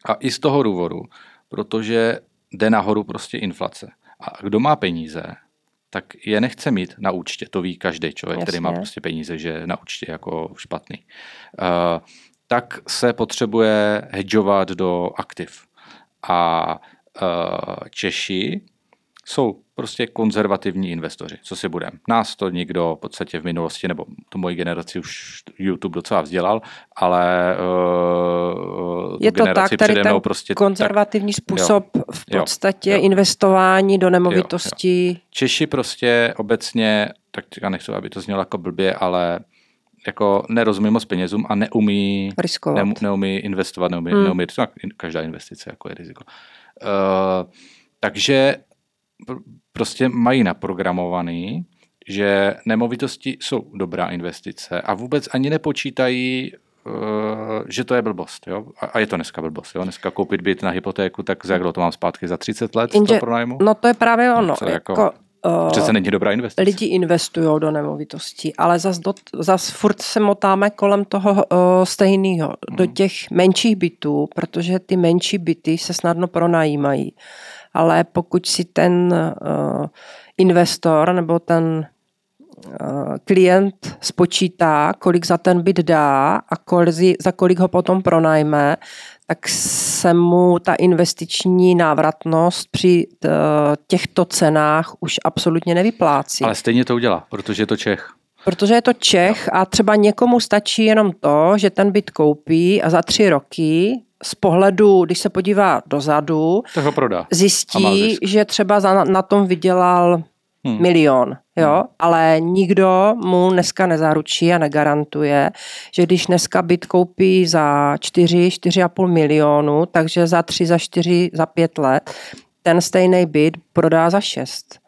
A i z toho důvodu, protože jde nahoru prostě inflace. A kdo má peníze, tak je nechce mít na účtě. To ví každý člověk, Jasně. který má prostě peníze, že na účtě jako špatný. Uh, tak se potřebuje hedžovat do aktiv. A uh, Češi jsou prostě konzervativní investoři, co si budeme. Nás to nikdo v podstatě v minulosti, nebo tu moji generaci už YouTube docela vzdělal, ale uh, je to tak, tady ten prostě konzervativní tak, způsob jo, v podstatě jo, jo. investování do nemovitostí. Jo, jo. Češi prostě obecně, tak já nechci, aby to znělo jako blbě, ale jako nerozumí moc penězům a neumí, Riskovat. Ne, neumí investovat, neumí, hmm. neumí, každá investice jako je riziko. Uh, takže prostě mají naprogramovaný, že nemovitosti jsou dobrá investice a vůbec ani nepočítají, uh, že to je blbost. Jo? A je to dneska blbost. Jo? Dneska koupit byt na hypotéku, tak za jak to mám zpátky? Za 30 let Inže, to pronajmu? No to je právě ono. No, jako, jako, uh, přece není dobrá investice. Lidi investují do nemovitostí, ale zas, do, zas furt se motáme kolem toho uh, stejného. Hmm. Do těch menších bytů, protože ty menší byty se snadno pronajímají ale pokud si ten uh, investor nebo ten klient spočítá, kolik za ten byt dá a kolik, za kolik ho potom pronajme, tak se mu ta investiční návratnost při eh, těchto cenách už absolutně nevyplácí. Ale stejně to udělá, protože je to Čech. Protože je to Čech a třeba někomu stačí jenom to, že ten byt koupí a za tři roky z pohledu, když se podívá dozadu, ho prodá. zjistí, že třeba za, na tom vydělal hmm. milion, jo, hmm. ale nikdo mu dneska nezaručí a negarantuje, že když dneska byt koupí za 4, 4,5 milionu, takže za 3, za 4, za 5 let ten stejný byt prodá za 6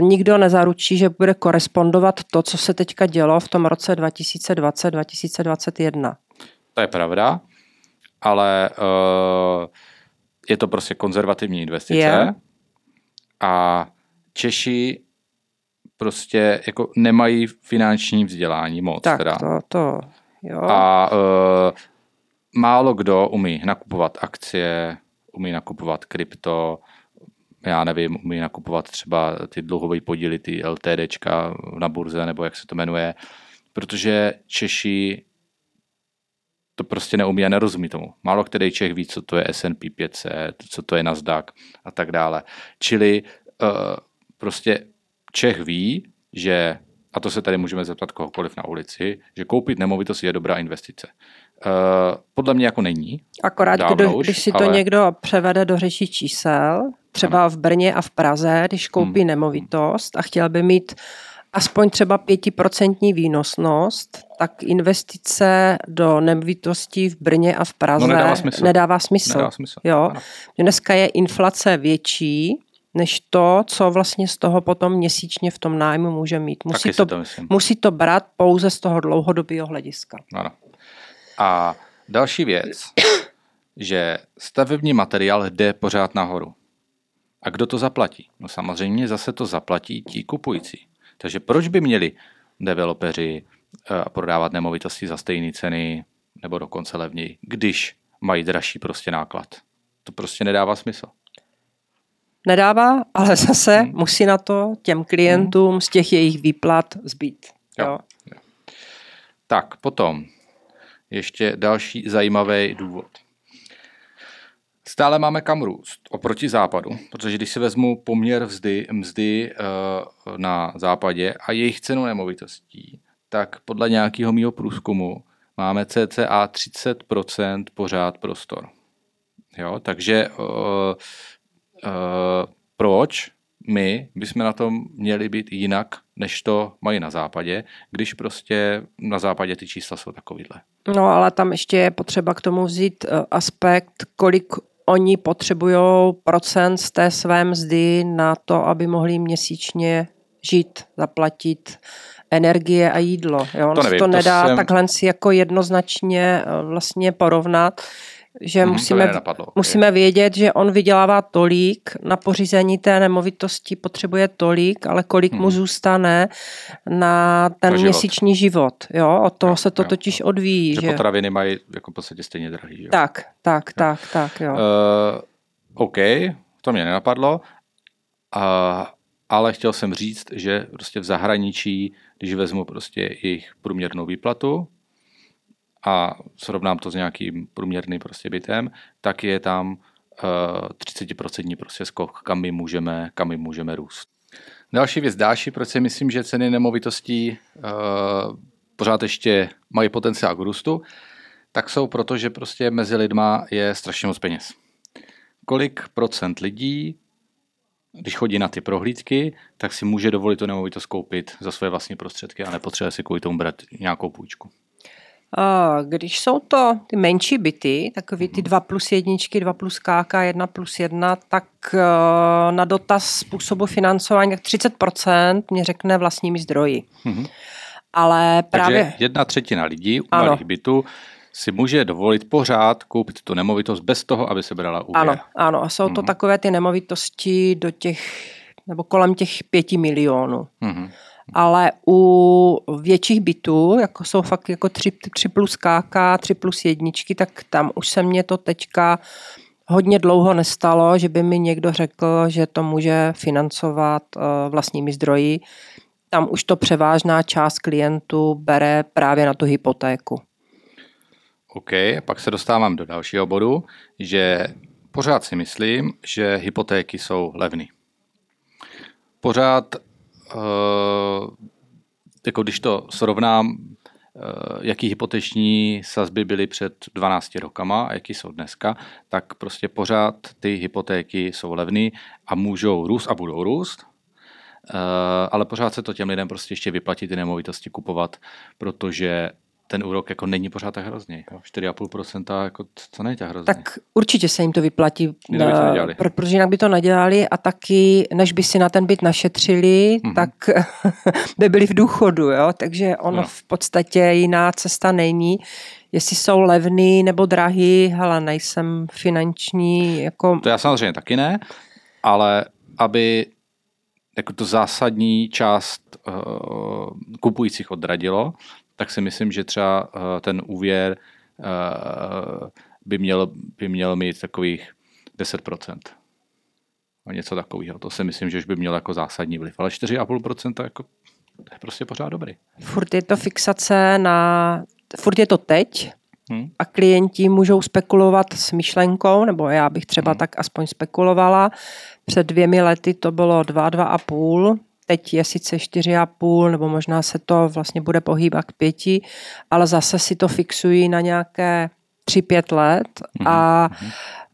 nikdo nezaručí, že bude korespondovat to, co se teďka dělo v tom roce 2020-2021. To je pravda, ale uh, je to prostě konzervativní investice je. a Češi prostě jako nemají finanční vzdělání moc. Tak teda. to, to, jo. A uh, málo kdo umí nakupovat akcie, umí nakupovat krypto, já nevím, umí nakupovat třeba ty dluhové podíly, ty LTDčka na burze, nebo jak se to jmenuje, protože Češi to prostě neumí a nerozumí tomu. Málo který Čech ví, co to je S&P 500, co to je Nasdaq a tak dále. Čili uh, prostě Čech ví, že, a to se tady můžeme zeptat kohokoliv na ulici, že koupit nemovitost je dobrá investice. Uh, podle mě jako není. Akorát, kdo, už, když si to ale... někdo převede do řeší čísel, třeba v Brně a v Praze, když koupí hmm. nemovitost a chtěl by mít aspoň třeba pětiprocentní výnosnost, tak investice do nemovitostí v Brně a v Praze no, nedává smysl. Nedává smysl. Nedává smysl. Jo. Dneska je inflace větší, než to, co vlastně z toho potom měsíčně v tom nájmu může mít. Musí, to, to musí to brát pouze z toho dlouhodobého hlediska. Ano. A další věc, že stavební materiál jde pořád nahoru. A kdo to zaplatí? No samozřejmě zase to zaplatí ti kupující. Takže proč by měli developeři eh, prodávat nemovitosti za stejné ceny nebo dokonce levněji, když mají dražší prostě náklad? To prostě nedává smysl. Nedává, ale zase hmm. musí na to těm klientům hmm. z těch jejich výplat zbýt. Jo. Jo. Jo. Tak, potom ještě další zajímavý důvod. Stále máme kam růst oproti západu, protože když si vezmu poměr vzdy, mzdy uh, na západě a jejich cenu nemovitostí, tak podle nějakého mýho průzkumu máme cca 30% pořád prostor. Jo, takže uh, uh, proč my bychom na tom měli být jinak, než to mají na západě, když prostě na západě ty čísla jsou takovýhle. No ale tam ještě je potřeba k tomu vzít aspekt, kolik oni potřebují procent z té své mzdy na to, aby mohli měsíčně žít, zaplatit energie a jídlo. Jo? To, nevím, to nedá to jsem... takhle si jako jednoznačně eh, vlastně porovnat že hmm, musíme, musíme vědět, že on vydělává tolik, na pořízení té nemovitosti potřebuje tolik, ale kolik hmm. mu mhm. zůstane na ten na život. měsíční život. Jo? Od toho jo, se to jo. totiž odvíjí. Že, že potraviny mají jako v podstatě stejně drahý. Jo? Tak, tak, jo. tak, tak. Jo. Uh, OK, to mě nenapadlo, uh, ale chtěl jsem říct, že prostě v zahraničí, když vezmu prostě jejich průměrnou výplatu, a srovnám to s nějakým průměrným prostě bytem, tak je tam uh, eh, 30% prostě skok, kam my můžeme, kam my můžeme růst. Další věc, další, proč si myslím, že ceny nemovitostí uh, pořád ještě mají potenciál k růstu, tak jsou proto, že prostě mezi lidma je strašně moc peněz. Kolik procent lidí, když chodí na ty prohlídky, tak si může dovolit tu nemovitost koupit za své vlastní prostředky a nepotřebuje si kvůli tomu brát nějakou půjčku. Když jsou to ty menší byty, takový ty 2 plus jedničky, 2 plus KK, 1 plus 1, tak eh, na dotaz způsobu financování tak 30% mě řekne vlastními zdroji. Mm-hmm. Ale právě... Takže jedna třetina lidí u ano. malých bytů si může dovolit pořád koupit tu nemovitost bez toho, aby se brala úvěr. Ano, ano. A jsou to mm-hmm. takové ty nemovitosti do těch, nebo kolem těch pěti milionů. Mm-hmm ale u větších bytů, jako jsou fakt jako 3, 3 plus KK, 3 plus jedničky, tak tam už se mě to teďka hodně dlouho nestalo, že by mi někdo řekl, že to může financovat uh, vlastními zdroji. tam už to převážná část klientů bere právě na tu hypotéku. OK, pak se dostávám do dalšího bodu, že pořád si myslím, že hypotéky jsou levné. Pořád, jako když to srovnám, uh, jaký hypoteční sazby byly před 12 rokama a jaký jsou dneska, tak prostě pořád ty hypotéky jsou levné a můžou růst a budou růst, Uh, ale pořád se to těm lidem prostě ještě vyplatí ty nemovitosti kupovat, protože ten úrok jako není pořád tak hrozný. 4,5% jako co není tak hrozný. Tak určitě se jim to vyplatí, to eh, pro, protože jinak by to nedělali a taky, než by si na ten byt našetřili, mm-hmm. tak by byli v důchodu, jo? takže ono no. v podstatě jiná cesta není. Jestli jsou levný nebo drahý, hele, nejsem finanční, jako... To já samozřejmě taky ne, ale aby jako to zásadní část uh, kupujících odradilo, tak si myslím, že třeba uh, ten úvěr uh, by, měl, by měl mít takových 10%. A něco takového. To si myslím, že už by mělo jako zásadní vliv. Ale 4,5% jako, to je prostě pořád dobrý. Furt je to fixace na... Furt je to teď, Hmm. A klienti můžou spekulovat s myšlenkou, nebo já bych třeba hmm. tak aspoň spekulovala. Před dvěmi lety to bylo 2, 2,5, teď je sice 4,5, nebo možná se to vlastně bude pohýbat k pěti, ale zase si to fixují na nějaké 3-5 let a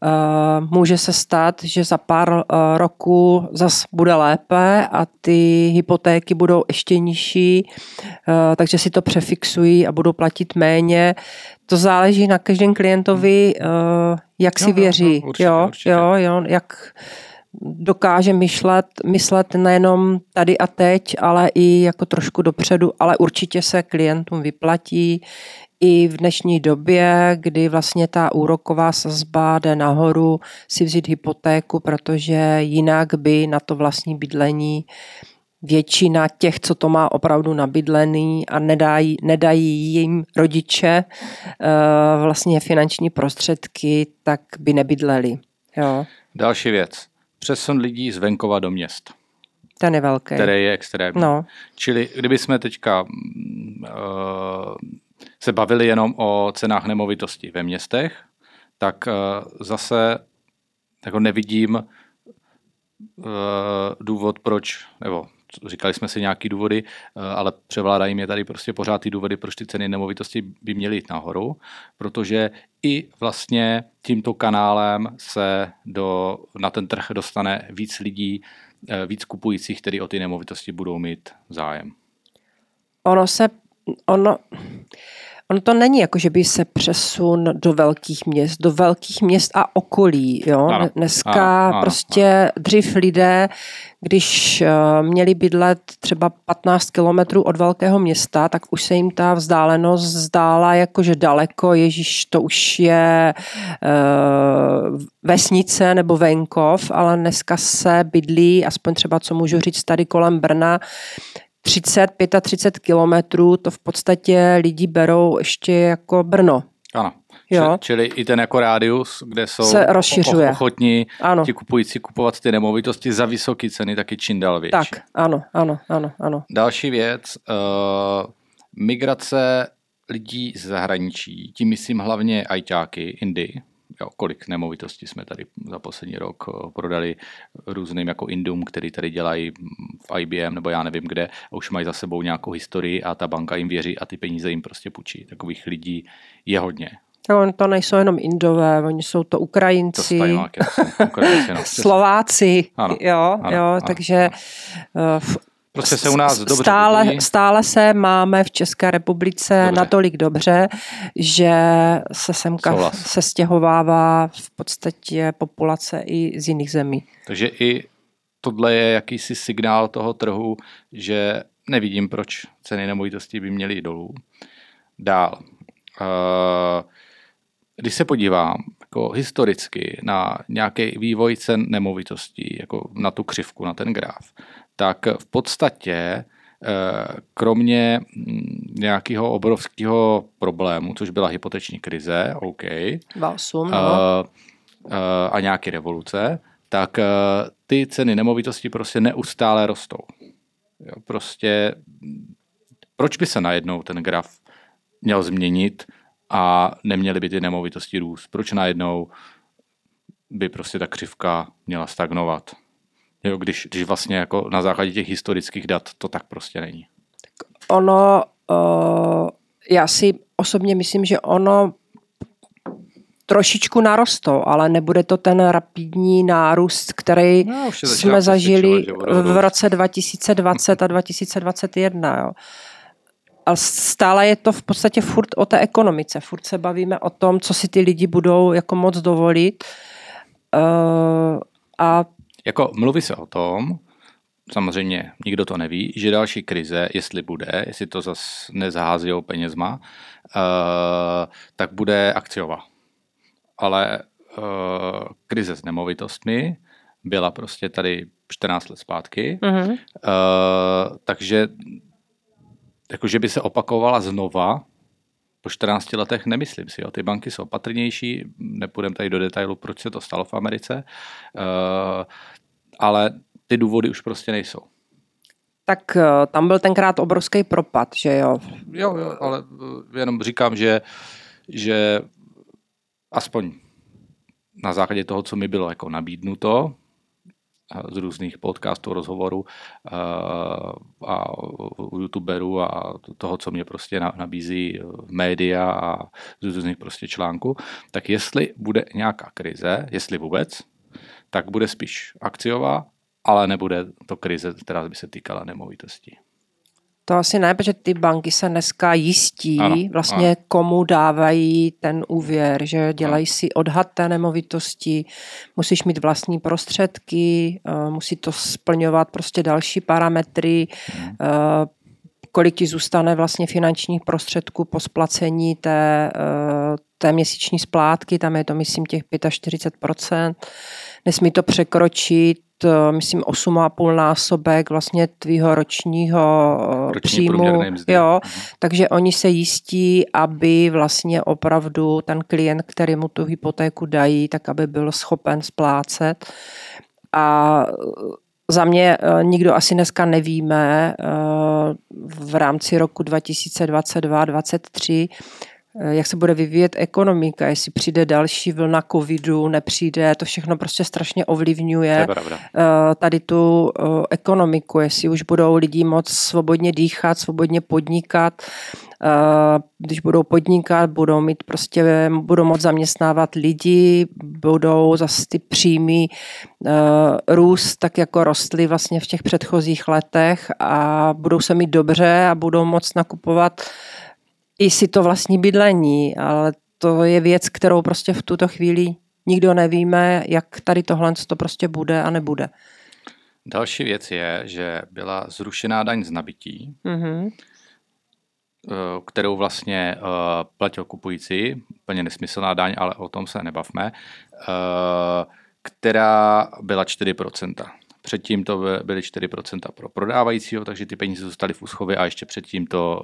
uh, může se stát, že za pár uh, roků zas bude lépe a ty hypotéky budou ještě nižší, uh, takže si to přefixují a budou platit méně. To záleží na každém klientovi, uh, jak si jo, věří. Jo, určitě, jo, určitě. jo, jo, jak dokáže myšlet, myslet nejenom tady a teď, ale i jako trošku dopředu, ale určitě se klientům vyplatí i v dnešní době, kdy vlastně ta úroková sazba jde nahoru, si vzít hypotéku, protože jinak by na to vlastní bydlení většina těch, co to má opravdu nabydlený a nedají, nedají jim rodiče uh, vlastně finanční prostředky, tak by nebydleli. Jo. Další věc přesun lidí z venkova do měst. Ten je velký. Který je extrémní. No. Čili kdyby jsme teďka uh, se bavili jenom o cenách nemovitosti ve městech, tak uh, zase jako nevidím uh, důvod, proč, nebo říkali jsme si nějaký důvody, eh, ale převládají mě tady prostě pořád ty důvody, proč ty ceny nemovitosti by měly jít nahoru, protože i vlastně tímto kanálem se do, na ten trh dostane víc lidí, eh, víc kupujících, kteří o ty nemovitosti budou mít zájem. Ono se, ono, Ono to není jako, že by se přesun do velkých měst, do velkých měst a okolí. Jo? Ano, Dneska ano, ano, prostě ano. dřív lidé, když uh, měli bydlet třeba 15 kilometrů od velkého města, tak už se jim ta vzdálenost zdála jakože daleko, ježíš, to už je uh, vesnice nebo venkov, ale dneska se bydlí, aspoň třeba co můžu říct tady kolem Brna, 30, 35 kilometrů, to v podstatě lidi berou ještě jako Brno. Ano. Jo. Čili i ten jako rádius, kde jsou se rozšiřuje. ochotní ano. ti kupující kupovat ty nemovitosti za vysoké ceny, taky čím dál větší. Tak, ano, ano, ano, ano. Další věc, uh, migrace lidí z zahraničí, tím myslím hlavně ajťáky, Indy, jo, kolik nemovitostí jsme tady za poslední rok eh, prodali různým jako Indum, který tady dělají v IBM nebo já nevím kde a už mají za sebou nějakou historii a ta banka jim věří a ty peníze jim prostě půjčí. Takových lidí je hodně. No, to nejsou jenom Indové, oni jsou to Ukrajinci, to Ukrajinci no, Slováci, ano, jo, ano, jo, ano, takže ano. Prostě se u nás dobře stále, stále se máme v České republice dobře. natolik dobře, že se semka Souhlas. se stěhovává v podstatě populace i z jiných zemí. Takže i tohle je jakýsi signál toho trhu, že nevidím, proč ceny nemovitostí by měly jít dolů. Dál. Eh, když se podívám jako historicky na nějaký vývoj cen nemovitostí, jako na tu křivku, na ten graf, tak v podstatě eh, kromě mm, nějakého obrovského problému, což byla hypoteční krize, OK, 8, a, a nějaké revoluce, tak eh, ty ceny nemovitosti prostě neustále rostou. Jo, prostě proč by se najednou ten graf měl změnit a neměly by ty nemovitosti růst? Proč najednou by prostě ta křivka měla stagnovat? Jo, když, když vlastně jako na základě těch historických dat to tak prostě není. Tak ono, uh, já si osobně myslím, že ono trošičku narostou, ale nebude to ten rapidní nárůst, který no, jsme zažili v roce 2020 a 2021. Jo. Ale stále je to v podstatě furt o té ekonomice. Furt se bavíme o tom, co si ty lidi budou jako moc dovolit. Uh, a jako mluví se o tom, samozřejmě nikdo to neví, že další krize, jestli bude, jestli to zase nezahází penězma, uh, tak bude akciová ale uh, krize s nemovitostmi byla prostě tady 14 let zpátky, uh-huh. uh, takže jakože by se opakovala znova, po 14 letech nemyslím si. Jo. Ty banky jsou opatrnější, nepůjdeme tady do detailu, proč se to stalo v Americe, uh, ale ty důvody už prostě nejsou. Tak uh, tam byl tenkrát obrovský propad, že jo? Jo, jo ale jenom říkám, že, že aspoň na základě toho, co mi bylo jako nabídnuto z různých podcastů, rozhovorů a u youtuberů a toho, co mě prostě nabízí média a z různých prostě článků, tak jestli bude nějaká krize, jestli vůbec, tak bude spíš akciová, ale nebude to krize, která by se týkala nemovitostí. To asi ne, protože ty banky se dneska jistí ano, vlastně ano. komu dávají ten úvěr, že dělají ano. si odhad té nemovitosti, musíš mít vlastní prostředky, eh, musí to splňovat prostě další parametry, hmm. kolik ti zůstane vlastně finančních prostředků po splacení té, eh, té měsíční splátky, tam je to myslím těch 45%, nesmí to překročit Eh, myslím, 8,5 násobek vlastně tvýho ročního eh, Roční příjmu. Jo, mhm. takže oni se jistí, aby vlastně opravdu ten klient, který mu tu hypotéku dají, tak aby byl schopen splácet. A eh, za mě nikdo asi dneska nevíme v rámci roku 2022-2023, Eh, jak se bude vyvíjet ekonomika, jestli přijde další vlna covidu, nepřijde, to všechno prostě strašně ovlivňuje eh, tady tu eh, ekonomiku, jestli už budou lidi moc svobodně dýchat, svobodně podnikat, když budou podnikat, budou mít prostě, budou moc zaměstnávat lidi, budou zase ty příjmy růst tak jako rostly vlastně v těch předchozích letech a budou se mít dobře a budou moc nakupovat i si to vlastní bydlení, ale to je věc, kterou prostě v tuto chvíli nikdo nevíme, jak tady tohle to prostě bude a nebude. Další věc je, že byla zrušená daň z nabití, mm-hmm. kterou vlastně uh, platil kupující, úplně nesmyslná daň, ale o tom se nebavme, uh, která byla 4%. Předtím to byly 4% pro prodávajícího, takže ty peníze zůstaly v úschově a ještě předtím to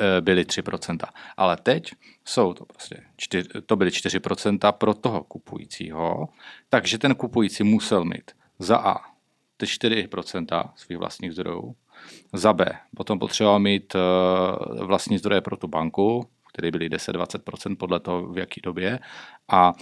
eh, byly 3%. Ale teď jsou to prostě 4, to byly 4% pro toho kupujícího, takže ten kupující musel mít za A ty 4% svých vlastních zdrojů, za B potom potřeboval mít eh, vlastní zdroje pro tu banku, které byly 10-20% podle toho, v jaký době. A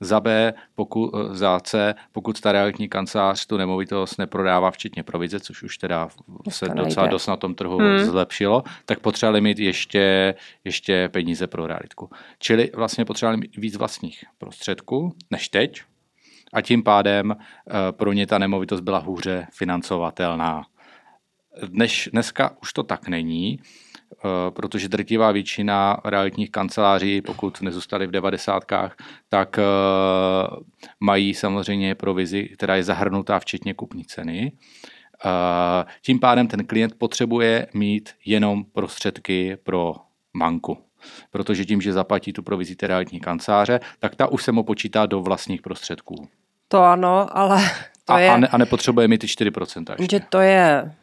za B, pokud, za C, pokud ta realitní kancelář tu nemovitost neprodává včetně provize, což už teda se docela dost na tom trhu hmm. zlepšilo, tak potřebovali mít ještě, ještě peníze pro realitku. Čili vlastně potřebovali mít víc vlastních prostředků než teď a tím pádem eh, pro ně ta nemovitost byla hůře financovatelná. Dneš, dneska už to tak není. Eh, protože drtivá většina realitních kanceláří, pokud nezůstaly v devadesátkách, tak eh, mají samozřejmě provizi, která je zahrnutá včetně kupní ceny. Eh, tím pádem ten klient potřebuje mít jenom prostředky pro banku. Protože tím, že zaplatí tu provizi té realitní kanceláře, tak ta už se mu počítá do vlastních prostředků. To ano, ale to a, je... A, ne, a nepotřebuje mít ty 4% ještě. Že to je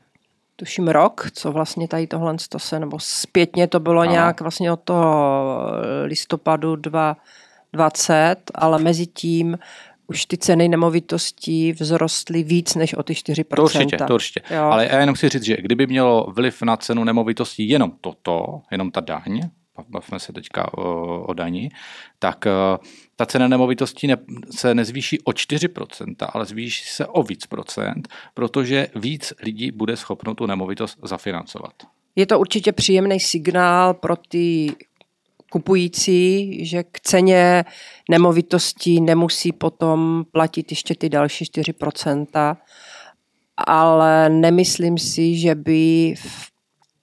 tuším rok, co vlastně tady tohle to se, nebo zpětně to bylo Aha. nějak vlastně od toho listopadu 2020, ale mezi tím už ty ceny nemovitostí vzrostly víc než o ty 4%. To určitě, to určitě. Jo. Ale já jenom chci říct, že kdyby mělo vliv na cenu nemovitostí jenom toto, jenom ta daň, bavíme se teďka o, o daní, tak uh, ta cena nemovitostí ne, se nezvýší o 4%, ale zvýší se o víc procent, protože víc lidí bude schopno tu nemovitost zafinancovat. Je to určitě příjemný signál pro ty kupující, že k ceně nemovitostí nemusí potom platit ještě ty další 4%, ale nemyslím si, že by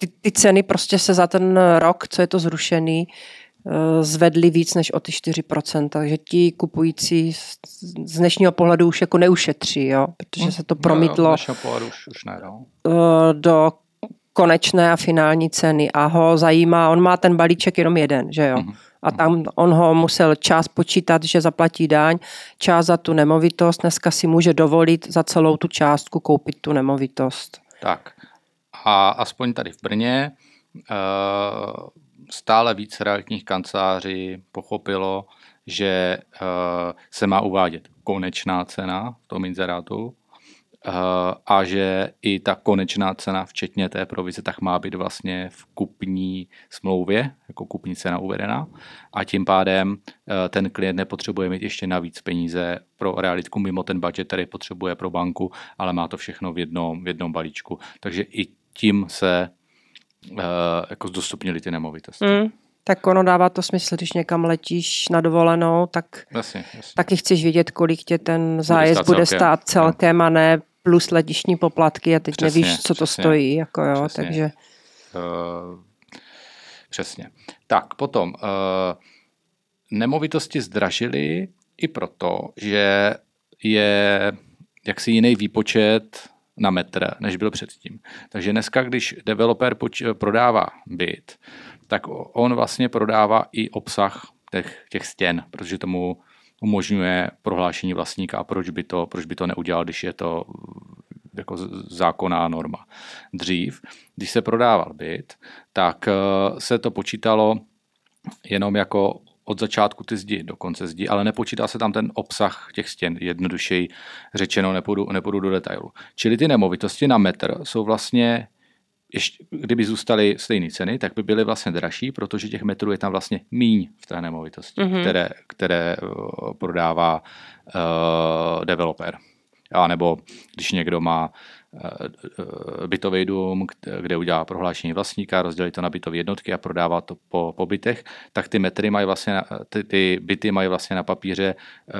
ty, ty ceny prostě se za ten rok, co je to zrušený, eh, zvedly víc než o ty 4%, takže ti kupující z dnešního pohledu už jako neušetří, jo? protože hm. se to promítlo no, už, už ne, no. Eh, do konečné a finální ceny a ho zajímá, on má ten balíček jenom jeden, že jo. Mm-hmm. A tam on ho musel čas počítat, že zaplatí daň, čas za tu nemovitost, dneska si může dovolit za celou tu částku koupit tu nemovitost. Tak a aspoň tady v Brně eh, stále víc realitních kanceláří pochopilo, že eh, se má uvádět konečná cena v tom inzerátu Eh, a že i ta konečná cena, včetně té provize, tak má být vlastně v kupní smlouvě, jako kupní cena uvedená a tím pádem ten klient nepotřebuje mít ještě navíc peníze pro realitku mimo ten budget, který potřebuje pro banku, ale má to všechno v jednom, v jednom balíčku. Takže i tím se uh, jako zdostupnili ty nemovitosti. Mm. Tak ono dává to smysl, když někam letíš na dovolenou, tak jasně, jasně. taky chceš vědět, kolik tě ten zájezd bude stát, bude stát celkem a ne plus letišní poplatky a teď přesně, nevíš, co to přesně, stojí. Jako jo, přesně. takže... Uh, přesně. Tak, potom uh, nemovitosti zdražily i proto, že je jaksi jiný výpočet na metr, než byl předtím. Takže dneska, když developer poč- prodává byt, tak on vlastně prodává i obsah těch, těch stěn, protože tomu umožňuje prohlášení vlastníka a proč by to, proč by to neudělal, když je to jako zákonná norma. Dřív, když se prodával byt, tak eh, se to počítalo jenom jako od začátku ty zdi do konce zdi, ale nepočítá se tam ten obsah těch stěn, jednodušeji řečeno, nepůjdu, nepůjdu do detailu. Čili ty nemovitosti na metr jsou vlastně ještě, kdyby zůstaly stejné ceny, tak by byly vlastně dražší, protože těch metrů je tam vlastně míň v té nemovitosti, mm-hmm. které, které uh, prodává uh, developer. A nebo když někdo má bytový dům, kde udělá prohlášení vlastníka, rozdělí to na bytové jednotky a prodává to po, po bytech, tak ty metry mají vlastně, ty, ty byty mají vlastně na papíře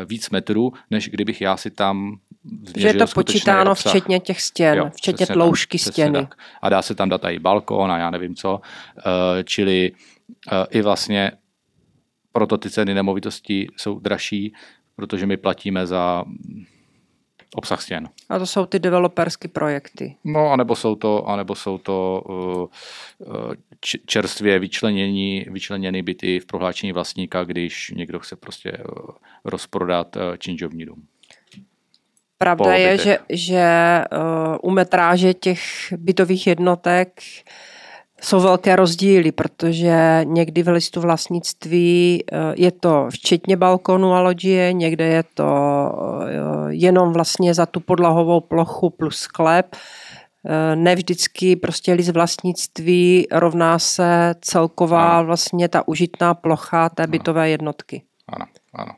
víc metrů, než kdybych já si tam že je to počítáno obsah. včetně těch stěn, jo, včetně tloušťky stěny. Tak. A dá se tam dát i balkón a já nevím co. Eh, čili eh, i vlastně proto ty ceny nemovitostí jsou dražší, protože my platíme za obsah stěn. A to jsou ty developerské projekty. No, anebo jsou to, anebo jsou to uh, čerstvě vyčlenění, vyčleněný byty v prohlášení vlastníka, když někdo chce prostě uh, rozprodat uh, činžovní dům. Pravda je, že, že uh, u metráže těch bytových jednotek jsou velké rozdíly, protože někdy v listu vlastnictví uh, je to včetně balkonu a loďie, někde je to uh, jenom vlastně za tu podlahovou plochu plus sklep. Ne vždycky prostě list vlastnictví rovná se celková ano. vlastně ta užitná plocha té bytové jednotky. Ano, ano.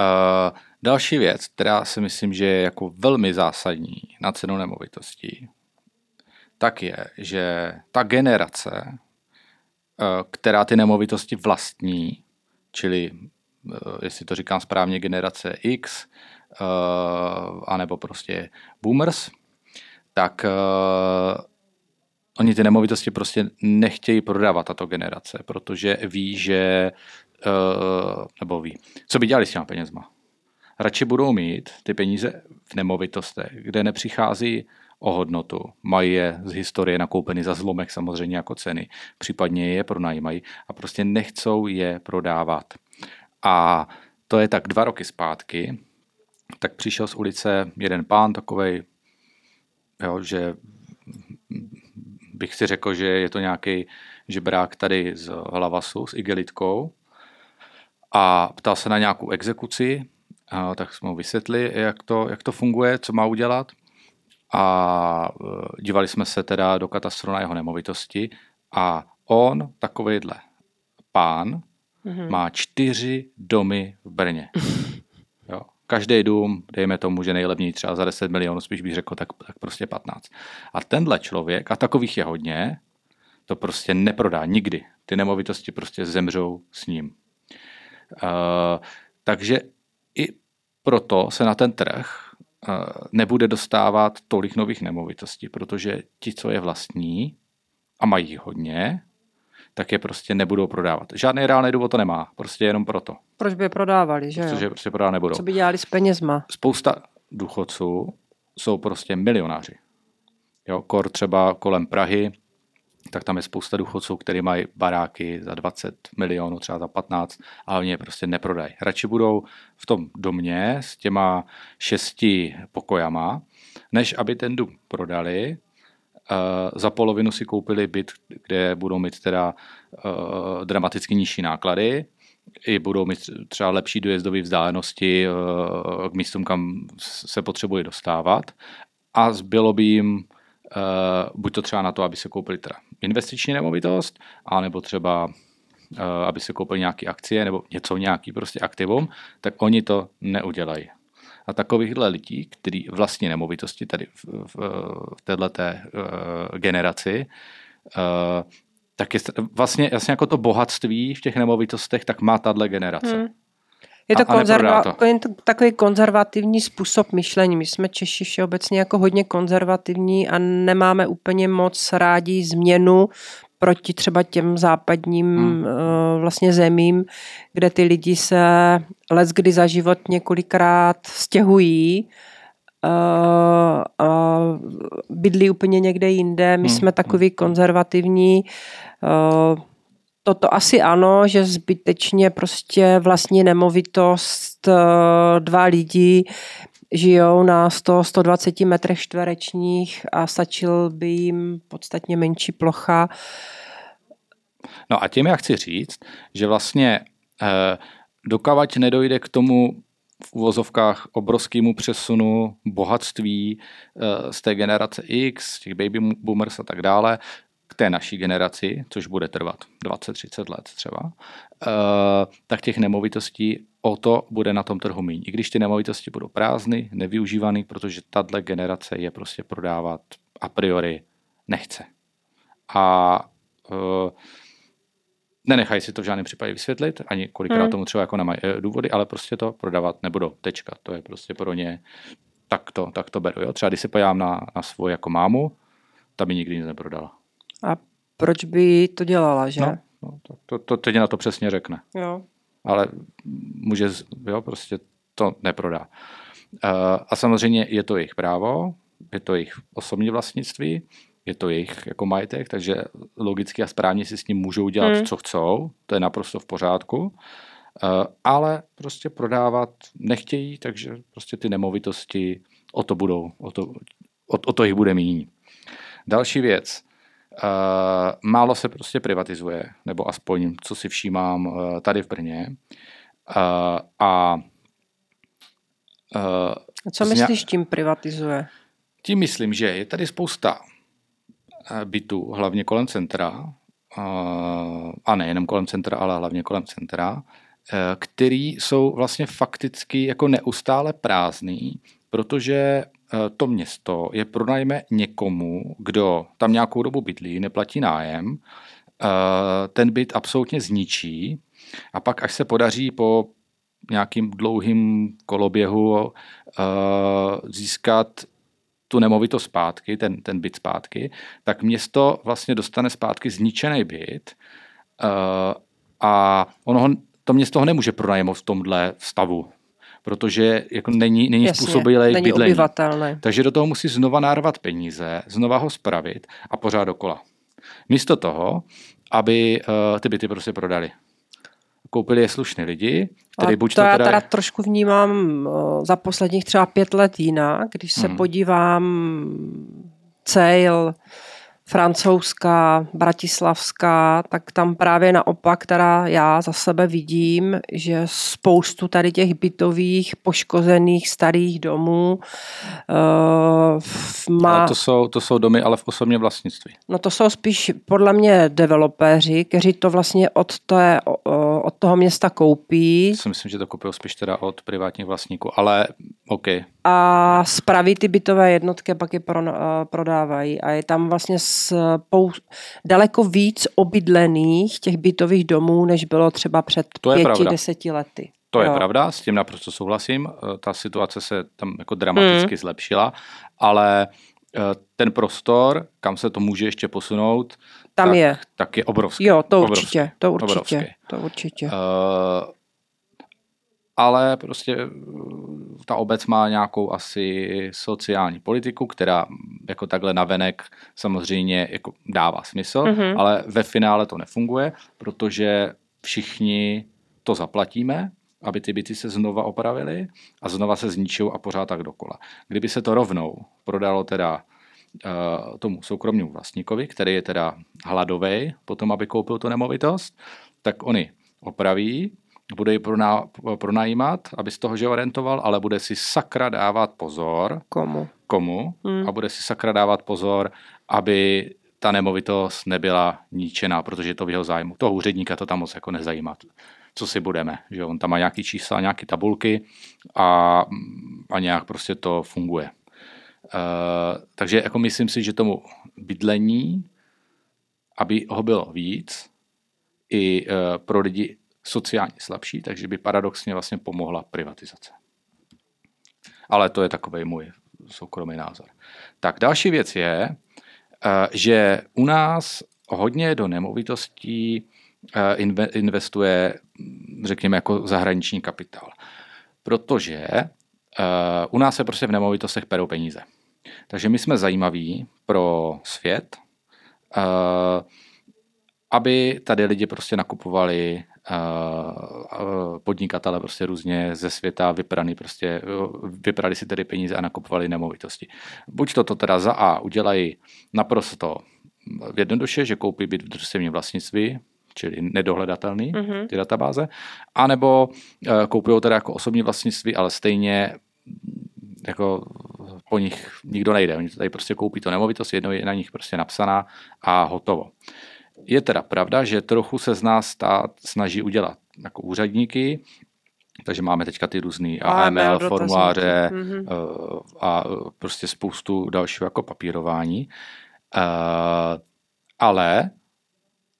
Uh... Další věc, která si myslím, že je jako velmi zásadní na cenu nemovitostí, tak je, že ta generace, eh, která ty nemovitosti vlastní, čili eh, jestli to říkám správně, generace X, eh, anebo prostě boomers, tak oni ty nemovitosti prostě nechtějí prodávat tato generace, protože ví, že nebo ví, co by dělali s těma penězma? Radši budou mít ty peníze v nemovitostech, kde nepřichází o hodnotu, mají je z historie nakoupeny za zlomek samozřejmě jako ceny, případně je pronajímají a prostě nechcou je prodávat. A to je tak dva roky zpátky, tak přišel z ulice jeden pán takovej, jo, že bych si řekl, že je to nějaký žebrák tady z Hlavasu s igelitkou. A ptal se na nějakou exekuci. A, tak jsme mu vysvětli, jak to, jak to funguje, co má udělat a e, dívali jsme se teda do katastru na jeho nemovitosti a on, takovejhle pán, mm-hmm. má čtyři domy v Brně. Jo. Každý dům, dejme tomu, že nejlevněji třeba za 10 milionů, spíš bych řekl, tak, tak prostě 15. A tenhle člověk, a takových je hodně, to prostě neprodá nikdy. Ty nemovitosti prostě zemřou s ním. Uh, takže i proto se na ten trh nebude dostávat tolik nových nemovitostí, protože ti, co je vlastní a mají hodně, tak je prostě nebudou prodávat. Žádný reálný důvod to nemá, prostě jenom proto. Proč by je prodávali, že Protože jo? prostě prodávat nebudou. Co by dělali s penězma? Spousta důchodců jsou prostě milionáři. Jo, kor třeba kolem Prahy, tak tam je spousta důchodců, kteří mají baráky za 20 milionů, třeba za 15, ale oni je prostě neprodají. Radši budou v tom domě s těma šesti pokojama, než aby ten dům prodali, Uh, za polovinu si koupili byt, kde budou mít teda uh, dramaticky nižší náklady, i budou mít třeba lepší dojezdové vzdálenosti uh, k místům, kam se potřebují dostávat a zbylo by jim buď to třeba na to, aby se koupili teda investiční nemovitost, anebo třeba uh, aby se koupili nějaké akcie nebo něco, nějaký prostě aktivum, tak oni to neudělají. A takovýchhle lidí, kteří vlastní nemovitosti tady v, v, v této uh, generaci, uh, tak je vlastně jasně jako to bohatství v těch nemovitostech, tak má tahle generace. Hmm. Je to, a, konzerva- to. je to takový konzervativní způsob myšlení. My jsme Češi všeobecně jako hodně konzervativní a nemáme úplně moc rádi změnu proti třeba těm západním hmm. uh, vlastně zemím, kde ty lidi se let kdy za život několikrát stěhují uh, a bydlí úplně někde jinde. My hmm. jsme takový konzervativní. Toto asi ano, že zbytečně prostě vlastní nemovitost dva lidi žijou na 100-120 metrech čtverečních a stačil by jim podstatně menší plocha. No a tím já chci říct, že vlastně eh, dokavať nedojde k tomu v uvozovkách obrovskému přesunu bohatství eh, z té generace X, těch baby boomers a tak dále, té naší generaci, což bude trvat 20-30 let třeba, eh, tak těch nemovitostí o to bude na tom trhu méně. I když ty nemovitosti budou prázdny, nevyužívaný, protože tahle generace je prostě prodávat a priori nechce. A uh, nenechají si to v žádném případě vysvětlit, ani kolikrát hmm. tomu třeba jako nemají eh, důvody, ale prostě to prodávat nebudou. Tečka. To je prostě pro ně tak to, tak to beru. Jo? Třeba když se podívám na, na svoji jako mámu, ta by nikdy nic neprodala. A proč by to dělala, že? No, no to, to, to teď na to přesně řekne. Jo ale může, jo, prostě to neprodá. Eh, a samozřejmě je to jejich právo, je to jejich osobní vlastnictví, je to jejich jako majetek, takže logicky a správně si s ním můžou dělat, hmm. co chcou, to je naprosto v pořádku, eh, ale prostě prodávat nechtějí, takže prostě ty nemovitosti o to budou, o to, o, o to jich bude méně. Další věc, málo se prostě privatizuje, nebo aspoň, co si všímám uh, tady v Brně. Uh, a uh, co myslíš tím privatizuje? Tím myslím, že je tady spousta bytů, hlavně kolem centra, a nejenom kolem centra, ale hlavně kolem centra, který jsou vlastně fakticky jako neustále prázdný, protože Eh, to město je pronajme někomu, kdo tam nějakou dobu bydlí, neplatí nájem, eh, ten byt absolutně zničí a pak, až se podaří po nějakým dlouhým koloběhu eh, získat tu nemovitost zpátky, ten, ten byt zpátky, tak město vlastně dostane zpátky zničený byt a ono ho, to město ho nemůže pronajmout v tomhle stavu protože jako není, není Jasně, způsobilý není bydlení. Obyvatelné. Takže do toho musí znova narvat peníze, znova ho spravit a pořád dokola. Místo toho, aby uh, ty byty prostě prodali. Koupili je slušní lidi, který buď to, já teda... teda trošku vnímám uh, za posledních třeba pět let jinak, když se hmm. podívám sale francouzská, bratislavská, tak tam právě naopak, která já za sebe vidím, že spoustu tady těch bytových, poškozených starých domů uh, má... Ale to jsou, to jsou domy ale v osobně vlastnictví. No to jsou spíš podle mě developéři, kteří to vlastně od, té, od toho města koupí. Si myslím, že to koupil spíš teda od privátních vlastníků, ale OK. A spraví ty bytové jednotky a pak je pro, uh, prodávají. A je tam vlastně spou- daleko víc obydlených těch bytových domů, než bylo třeba před to pěti, deseti lety. To jo. je pravda, s tím naprosto souhlasím. Eh, ta situace se tam jako dramaticky hmm. zlepšila, ale eh, ten prostor, kam se to může ještě posunout, tam tak, je. tak je obrovský. Jo, to obrovský, určitě, to určitě, obrovský. to určitě. Uh, ale prostě eh, ta obec má nějakou asi sociální politiku, která jako takhle navenek samozřejmě jako dává smysl, mm-hmm. ale ve finále to nefunguje, protože všichni to zaplatíme, aby ty byty se znova opravily a znova se zničou a pořád tak dokola. Kdyby se to rovnou prodalo teda uh, tomu soukromnému vlastníkovi, který je teda hladový, potom aby koupil tu nemovitost, tak oni opraví, bude ji proná, pronajímat, aby z toho že rentoval, ale bude si sakra dávat pozor. Komu? Komu. Hmm. A bude si sakra dávat pozor, aby ta nemovitost nebyla ničená, protože je to v jeho zájmu. Toho úředníka to tam moc jako nezajímá. Co si budeme, že on tam má nějaký čísla, nějaké tabulky a, a nějak prostě to funguje. Uh, takže jako myslím si, že tomu bydlení, aby ho bylo víc, i uh, pro lidi sociálně slabší, takže by paradoxně vlastně pomohla privatizace. Ale to je takový můj soukromý názor. Tak další věc je, eh, že u nás hodně do nemovitostí eh, investuje, řekněme, jako zahraniční kapitál. Protože eh, u nás se prostě v nemovitostech perou peníze. Takže my jsme zajímaví pro svět, aby tady lidi prostě nakupovali podnikatele prostě různě ze světa vypraný prostě, vyprali si tedy peníze a nakupovali nemovitosti. Buď to, to teda za A udělají naprosto jednoduše, že koupí byt v družstevním vlastnictví, čili nedohledatelný, mm-hmm. ty databáze, anebo e, koupí ho teda jako osobní vlastnictví, ale stejně jako po nich nikdo nejde. Oni tady prostě koupí to nemovitost, jednou je na nich prostě napsaná a hotovo. Je teda pravda, že trochu se z nás stát snaží udělat jako úředníky, takže máme teďka ty různé AML formuláře mm-hmm. a prostě spoustu dalšího jako papírování. Eh, ale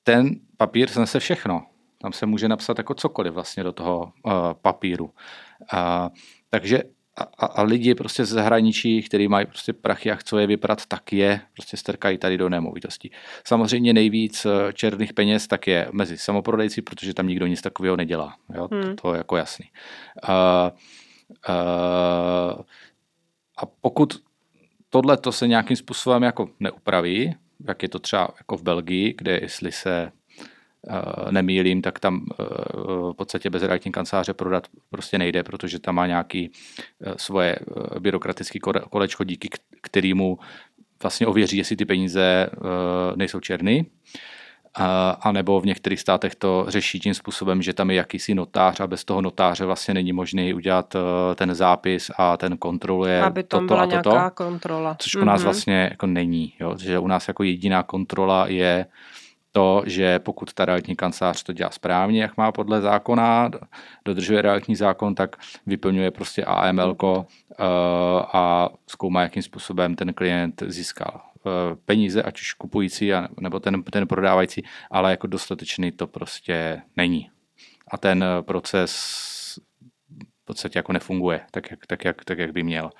ten papír snese všechno. Tam se může napsat jako cokoliv vlastně do toho eh, papíru. Takže a, a lidi prostě ze zahraničí, kteří mají prostě prachy a chcou je vyprat, tak je prostě strkají tady do nemovitostí. Samozřejmě nejvíc eh, černých peněz tak je mezi samoprodejci, protože tam nikdo nic takového nedělá. Jo? Hmm. To, to je jako jasný. Uh, uh, a pokud tohle to se nějakým způsobem jako neupraví, jak je to třeba jako v Belgii, kde jestli se nemýlím, tak tam eh, v podstatě bez realitní kanceláře prodat prostě nejde, protože tam má nějaký eh, svoje byrokratické kolečko, díky kterému vlastně ověří, jestli ty peníze nejsou černý. A nebo v některých státech to řeší tím způsobem, že tam je jakýsi notář a bez toho notáře vlastně není možné udělat ten zápis a ten kontroluje Aby tam toto byla a toto. Nějaká kontrola. Což mm-hmm. u nás mhm. vlastně jako není. Jo? Že u nás jako jediná kontrola je to, že pokud ta realitní kancelář to dělá správně, jak má podle zákona, dodržuje realitní zákon, tak vyplňuje prostě AML uh, a zkoumá, jakým způsobem ten klient získal uh, peníze, ať už kupující nebo ten, ten prodávající, ale jako dostatečný to prostě není. A ten eh, proces v podstatě jako nefunguje tak, jak, tak, jak, tak, jak by měl.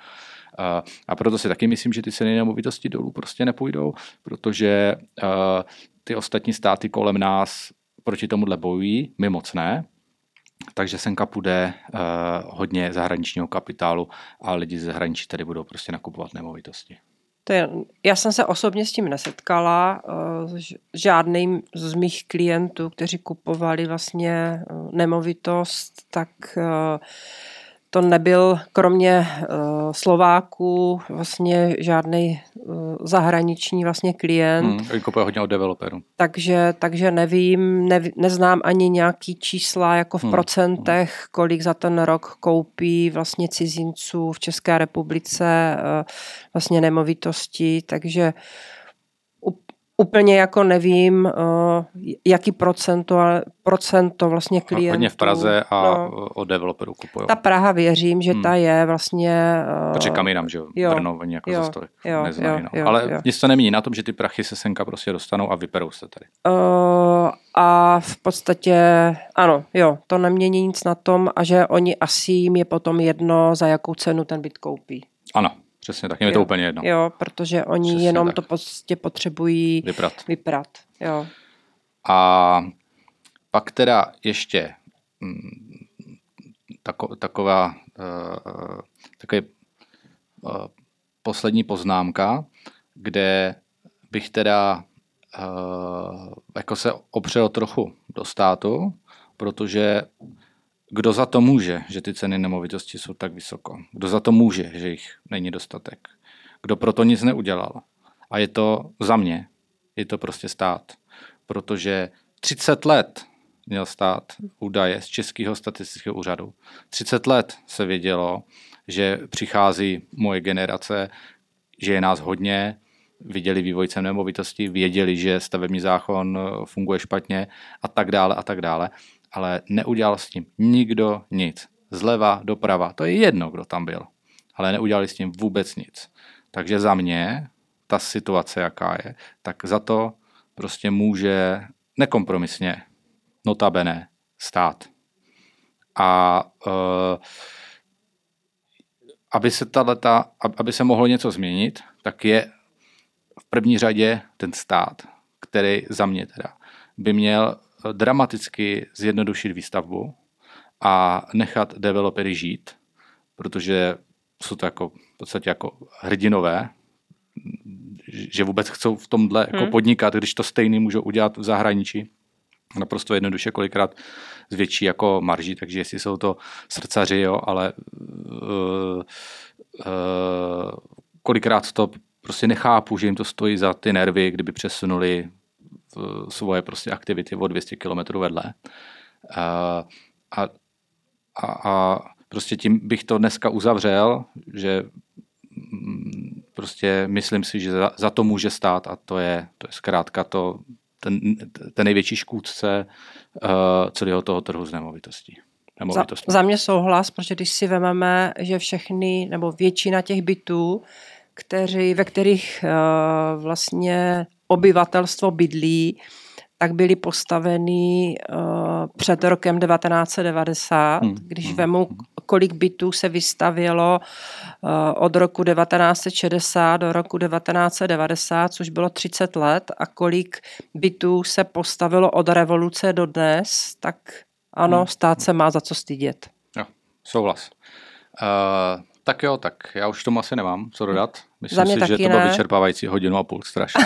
A proto si taky myslím, že ty ceny nemovitosti dolů prostě nepůjdou, protože ty ostatní státy kolem nás proti tomuhle bojují, my moc ne, takže senka půjde hodně zahraničního kapitálu a lidi ze zahraničí tady budou prostě nakupovat nemovitosti. To je, já jsem se osobně s tím nesetkala. Žádným z mých klientů, kteří kupovali vlastně uh, nemovitost, tak uh, to nebyl kromě uh, Slováků vlastně žádný uh, zahraniční vlastně klient. Hmm, kupuje hodně od developerů. Takže, takže nevím, ne, neznám ani nějaký čísla jako v hmm. procentech, kolik za ten rok koupí vlastně cizinců v České republice uh, vlastně nemovitosti, takže úplně jako nevím, uh, jaký procento, procento vlastně klientů. Hodně v Praze a no, od developerů kupují. Ta Praha věřím, že hmm. ta je vlastně... Uh, Protože kam jinam, že jo? Brno, oni jako jo, za stolik jo, neznají, jo, no. jo, Ale jo. nic to nemění na tom, že ty prachy se senka prostě dostanou a vyperou se tady. Uh, a v podstatě, ano, jo, to nemění nic na tom a že oni asi jim je potom jedno, za jakou cenu ten byt koupí. Ano, Přesně tak, je to úplně jedno. Jo, protože oni Přesně jenom tak. to prostě potřebují vyprat. vyprat. Jo. A pak teda ještě mm, tako, taková uh, takový uh, poslední poznámka, kde bych teda uh, jako se opřel trochu do státu, protože kdo za to může, že ty ceny nemovitosti jsou tak vysoko? Kdo za to může, že jich není dostatek? Kdo proto nic neudělal? A je to za mě, je to prostě stát. Protože 30 let měl stát údaje z Českého statistického úřadu. 30 let se vědělo, že přichází moje generace, že je nás hodně, viděli vývoj cen nemovitosti, věděli, že stavební zákon funguje špatně a tak dále a tak dále ale neudělal s tím nikdo nic. Zleva doprava, to je jedno, kdo tam byl, ale neudělali s tím vůbec nic. Takže za mě ta situace, jaká je, tak za to prostě může nekompromisně, notabene, stát. A uh, aby se, leta, aby se mohlo něco změnit, tak je v první řadě ten stát, který za mě teda by měl dramaticky zjednodušit výstavbu a nechat developery žít, protože jsou to jako v podstatě jako hrdinové, že vůbec chcou v tomhle jako hmm. podnikat, když to stejný můžou udělat v zahraničí. Naprosto jednoduše kolikrát zvětší jako marží, takže jestli jsou to srdcaři, jo, ale uh, uh, kolikrát to prostě nechápu, že jim to stojí za ty nervy, kdyby přesunuli svoje prostě aktivity o 200 km vedle. A, a, a prostě tím bych to dneska uzavřel, že mm, prostě myslím si, že za, za to může stát a to je, to je zkrátka to, ten, ten největší škůdce uh, celého toho trhu z nemovitostí. Za, za mě souhlas, protože když si vezmeme, že všechny nebo většina těch bytů, kteří, ve kterých uh, vlastně obyvatelstvo bydlí, tak byly postaveny uh, před rokem 1990. Hmm. Když hmm. vemu, kolik bytů se vystavělo uh, od roku 1960 do roku 1990, což bylo 30 let, a kolik bytů se postavilo od revoluce do dnes, tak ano, hmm. stát se má za co stydět. Jo, souhlas. Uh, tak jo, tak já už tomu asi nemám co dodat. Myslím si, že to bylo vyčerpávající hodinu a půl strašně.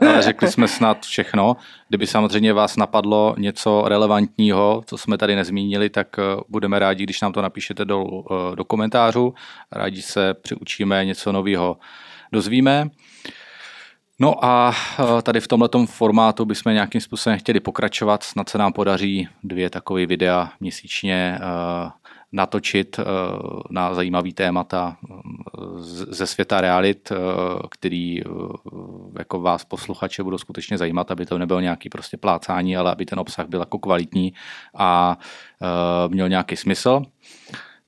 Ale řekli jsme snad všechno. Kdyby samozřejmě vás napadlo něco relevantního, co jsme tady nezmínili, tak eh, budeme rádi, když nám to napíšete do, eh, do komentářů. Rádi se přiučíme něco nového dozvíme. No a eh, tady v tomto formátu bychom nějakým způsobem chtěli pokračovat. Snad se nám podaří dvě takové videa měsíčně natočit eh, na zajímavý témata eh, ze světa realit, eh, který jako vás posluchače budou skutečně zajímat, aby to nebylo nějaký prostě plácání, ale aby ten obsah byl jako kvalitní a měl nějaký smysl.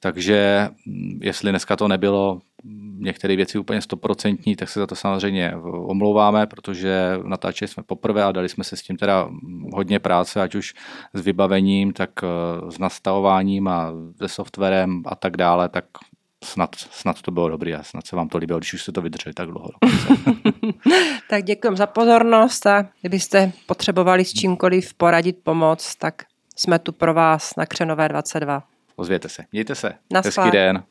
Takže hm, jestli dneska to nebylo některé věci úplně stoprocentní, tak se za to samozřejmě omlouváme, protože natáčeli jsme poprvé a dali jsme se s tím teda hodně práce, ať už s vybavením, tak eh, s nastavováním a se softwarem a tak dále, tak snad, snad to bylo dobré a snad se vám to líbilo, když už jste to vydrželi tak dlouho. tak děkuji za pozornost a kdybyste potřebovali s čímkoliv poradit pomoc, tak jsme tu pro vás na Křenové 22. Ozvěte se. Mějte se. Naschle. Hezký den.